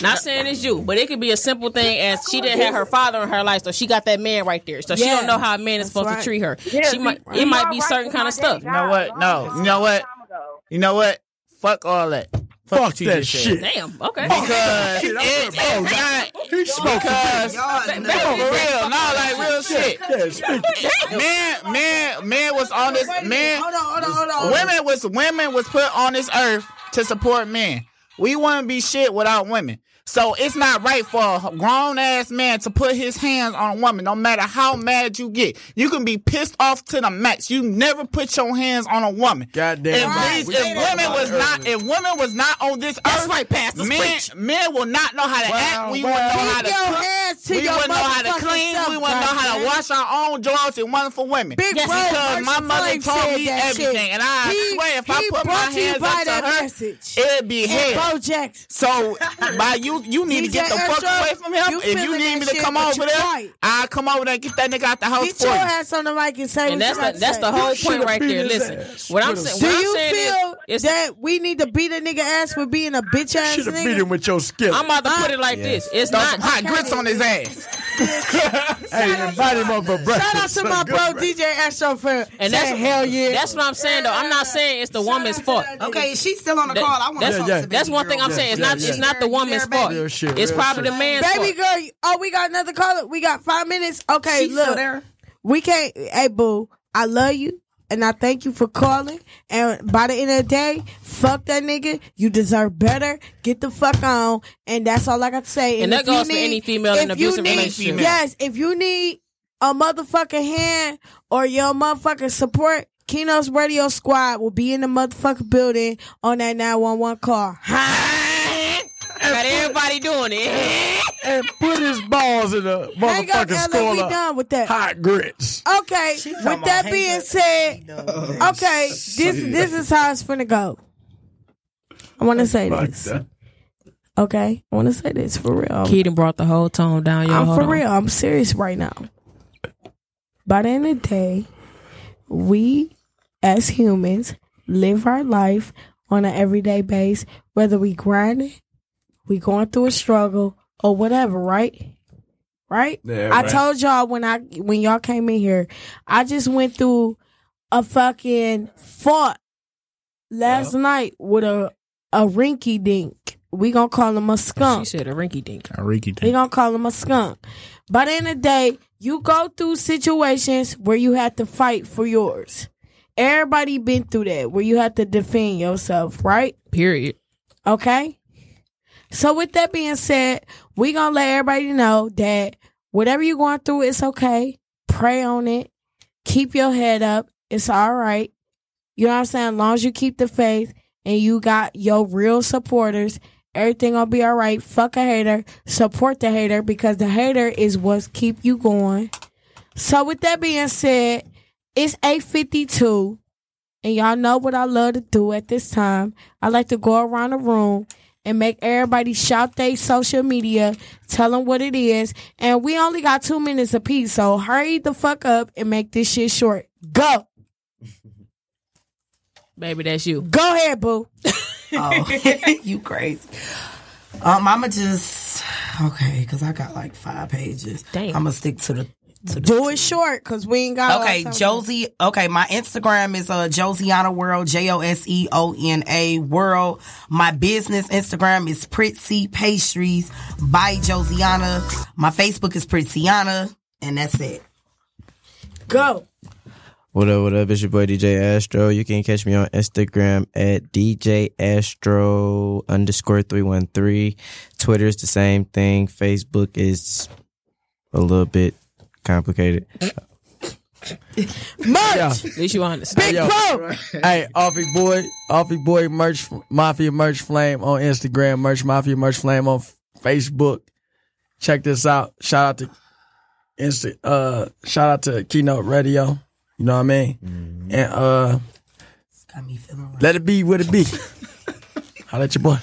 not saying it's you, but it could be a simple thing as she didn't have her father in her life, so she got that man right there, so she don't know how a man is supposed right. to treat her. Yeah, she might you it might be right certain kind of stuff. You know what? No. You know what? You know what? Fuck all that. Fuck what you that just said. shit. Damn. Okay. Because Shit, I'm it, gonna- it's not. He spoke Because Y'all no, for real, no, like real shit. Yeah. Man, man, man was on this man. Hold on, hold on, hold on. Women was women was put on this earth to support men. We wouldn't be shit without women. So it's not right for a grown ass man to put his hands on a woman, no matter how mad you get. You can be pissed off to the max. You never put your hands on a woman. Goddamn. If, right. these- if women was it not, earlier. if women was not on this earth, right, Pastor, men, preach. men will not know how to Well, act. We well, won't know how to your cook. hands to we your wouldn't know how to clean. self, we wouldn't know how to wash our own drawers. It wasn't for women. Big Yes, Bro because my mother Flame told me everything, shit. and I He- swear, if I put my brought you hands up to that her, message. it'd be And hell. Bo So, by you, you need to get the fuck Astro, away from him. you if you need me to shit, come over there, right. I'll come over there and get that nigga out the house Get for your you. ass on the mic and say And that's you got the, that's say. the whole Shoulda point right there. Listen, ass. what I'm saying, Do what I'm you feel is, that we need to beat a nigga ass for being a bitch ass Should have beat nigga? him with your skill. I'm about to put it like Yeah. this. It's Throw not some hot grits on his ass. Hey, invite him up for breakfast. Shout out to my bro DJ Astro for And saying that's hell yeah. That's what I'm saying though. I'm not saying it's the woman's fault. Okay, she's still on the That- call. I want to that's, talk yeah. to that's baby one thing girl. I'm saying. It's Yeah, not. yeah. It's not the woman's fault. Real shit, It's real probably shit. the man's fault. Baby fault. girl, oh, we got another caller. We got five minutes. Okay, She's look. still there. We can't. Hey, boo, I love you. And I thank you for calling. And by the end of the day, fuck that nigga. You deserve better. Get the fuck on. And that's all I got to say. And that if you goes for any female in an abusive need- relationship. Yes, if you need a motherfucking hand or your motherfucking support, Keynote's Radio Squad will be in the motherfucking building on that 911 call. Got everybody doing it. and put his balls in the Hang up, motherfucking Ella. We school. done with that. Hot grits. Okay, with that being said, okay, this this is how it's finna go. I want to say this. Okay, I want to say this for real. Keaton brought the whole tone down. Y'all I'm hold for on. real. I'm serious right now. By the end of the day, we as humans live our life on an everyday base, whether we grinding, we going through a struggle, or whatever, right? Right? Yeah, I right. told y'all when I when y'all came in here, I just went through a fucking fought last night with a a rinky dink. We gonna call him a skunk. She said a rinky dink. A rinky dink. We gonna call him a skunk. By the end of the day, you go through situations where you have to fight for yours. Everybody been through that where you have to defend yourself, right? Period. Okay. So with that being said, we gonna let everybody know that whatever you're going through, it's okay. Pray on it. Keep your head up. It's all right. You know what I'm saying? As long as you keep the faith and you got your real supporters, everything gonna be all right. Fuck a hater. Support the hater because the hater is what's keep you going. So with that being said, it's 852 and y'all know what I love to do at this time. I like to go around the room and make everybody shout their social media, tell them what it is. And we only got two minutes apiece, so hurry the fuck up and make this shit short. Go. Baby, that's you. Go ahead, boo. Oh, you crazy. Um, I'ma just okay, cause I got like five pages. Damn. I'ma stick to the to the Do it short, cause we ain't got. Okay. Josie. Okay, my Instagram is uh Josiana World, J O S E O N A World. My business Instagram is Pritzy Pastries by Josiana. My Facebook is Pritziana, and that's it. Go. What up, what up? It's your boy DJ Astro. You can catch me on Instagram at DJ Astro underscore 313. Twitter is the same thing. Facebook is a little bit complicated. Merch. At least you honest. Big Yo. Pro. Hey, Offie Boy, Offie Boy merch, Mafia Merch Flame on Instagram, Merch Mafia Merch Flame on Facebook. Check this out. Shout out to Insta, uh, shout out to Keynote Radio. You know what I mean? And uh, Got me feeling right. let it be what it be. Holla at your boy.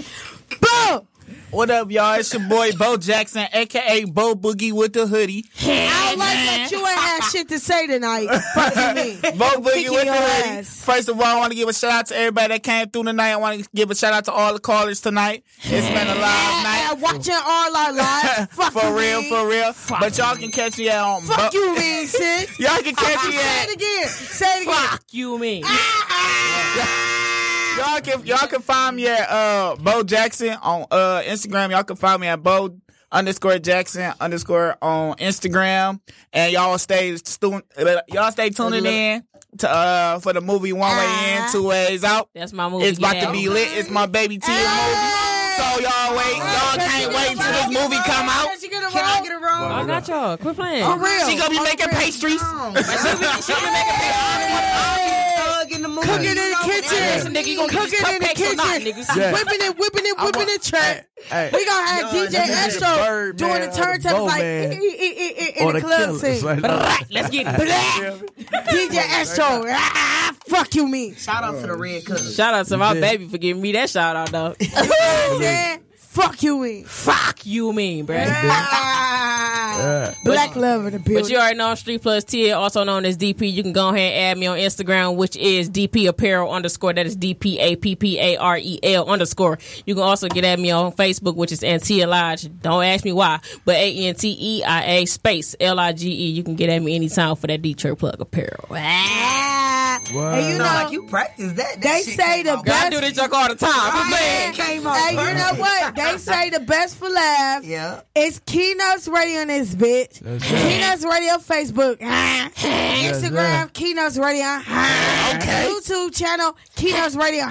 What up, y'all? It's your boy Bo Jackson, aka Bo Boogie with the hoodie. I like that you ain't had shit to say tonight. Fucking me. Bo Boogie with the hoodie. ass. First of all, I want to give a shout out to everybody that came through tonight. I want to give a shout out to all the callers tonight. It's been a live night. Yeah, watching all our lives. Fuck for real, for real. But y'all can catch me on. Fuck Bo- you, man, sis. Y'all can catch me at. Say it again. Say it again. Fuck you, me. Ah, ah. Y'all can y'all can find me at uh Bo Jackson on uh Instagram. Y'all can find me at Bo underscore Jackson underscore on Instagram. And y'all stay stu- uh, y'all stay tuning in to uh for the movie One Way In, Two Ways Out. That's my movie. It's about yeah. to be lit. It's my baby Tia movie. So y'all wait. Y'all can't wait till this movie come out. Can I get it wrong? I got y'all. Quit playing. For real. She gonna be making pastries. She be, she be making cook in the movie. Cooking in the kitchen. Nigga, you gonna Cooking in the cupcakes or not, kitchen. niggas? Yeah. Whipping it, whipping it, I whipping want- it, track. Hey, We gonna have yo, DJ that Astro Bird, doing man, the or the turntables like Bowman. eh, in the the club killers, scene. like- Let's get it. DJ Astro, ah, fuck you, me. Shout out to the Red Cup. Shout out to my baby for giving me that shout out, though. You know what I'm saying? Fuck you, me. Fuck you, mean, bruh. Yeah. Black love in the building. But you already know I'm Street Plus T, also known as DP. You can go ahead and add me on Instagram, which is DP Apparel underscore. That is D P A P P A R E L underscore. You can also get at me on Facebook, which is Antia Lodge. Don't ask me why, but A N T E I A space L I G E. You can get at me anytime for that Detroit Plug Apparel. Ah. And you You know, know, like you practice that. that they shit say came the out. I best. do this joke all the time. I'm Right. Came out Hey, you know what? They say the best for laughs. Yeah. It's Keynotes Radio in this bitch. Keynotes Radio Facebook. Instagram, Keynotes Radio. Ah. YouTube channel, Keynotes Radio.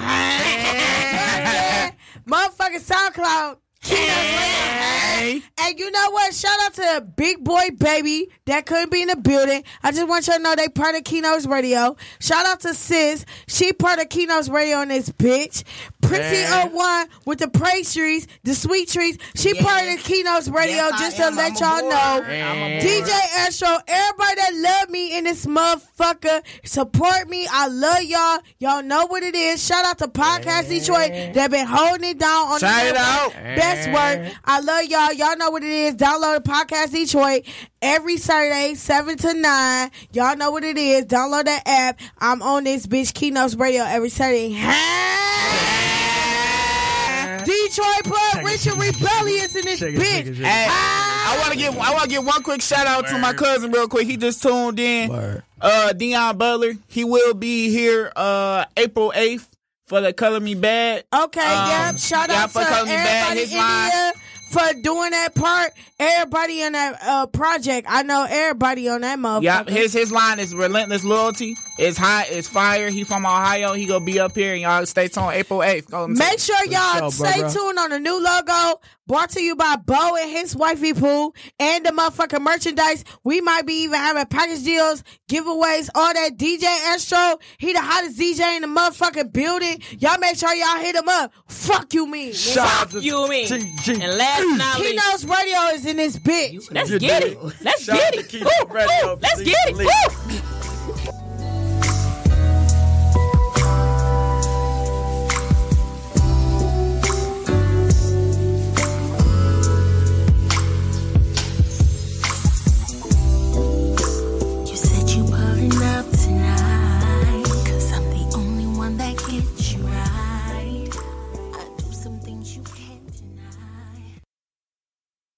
Motherfucking SoundCloud. Keynotes Radio. Ah. And you know what? Shout out to Big Boy Baby that couldn't be in the building. I just want y'all to know they part of Keynotes Radio. Shout out to Sis. She part of Keynotes Radio in this bitch. Pretty Man. 01 with the praise trees, the sweet trees. She part of the Keynotes Radio Yes, I just to am. let I'm y'all know. I'm. DJ Astro, everybody that love me in this motherfucker, support me. I love y'all. Y'all know what it is. Shout out to Podcast Detroit that been holding it down on Shout the it out. Best work. I love y'all. Y'all know what it is. Download the Podcast Detroit every Saturday, 7 to 9. Y'all know what it is. Download that app. I'm on this bitch Keynotes Radio every Saturday. Detroit Plug, Richard Rebellious in this bitch. Hey, I want to give I want to give one quick shout out to my cousin real quick. He just tuned in. Word. Uh, Dion Butler. He will be here uh April eighth for the Color Me Bad. Okay, Um, yep. Shout yeah, out for to Color Me Bad, everybody his in line. for doing that part. Everybody in that uh, project. I know everybody on that motherfucker. Yeah, his his line is relentless loyalty. It's hot. It's fire. He from Ohio. He gonna be up here, and y'all stay tuned April eighth. Make sure y'all show, bro, stay bro. tuned on the new logo brought to you by Bo and his wifey Pooh and the motherfucking merchandise. We might be even having package deals, giveaways, all that. DJ Astro, he the hottest DJ in the motherfucking building. Y'all make sure y'all hit him up. Fuck you, me. nigga. Shout You mean. TG. And last but not least, Keynotes Radio is in this bitch. let's get it. Let's get it. Keynote Woo, Radio Let's get it. elite. Woo.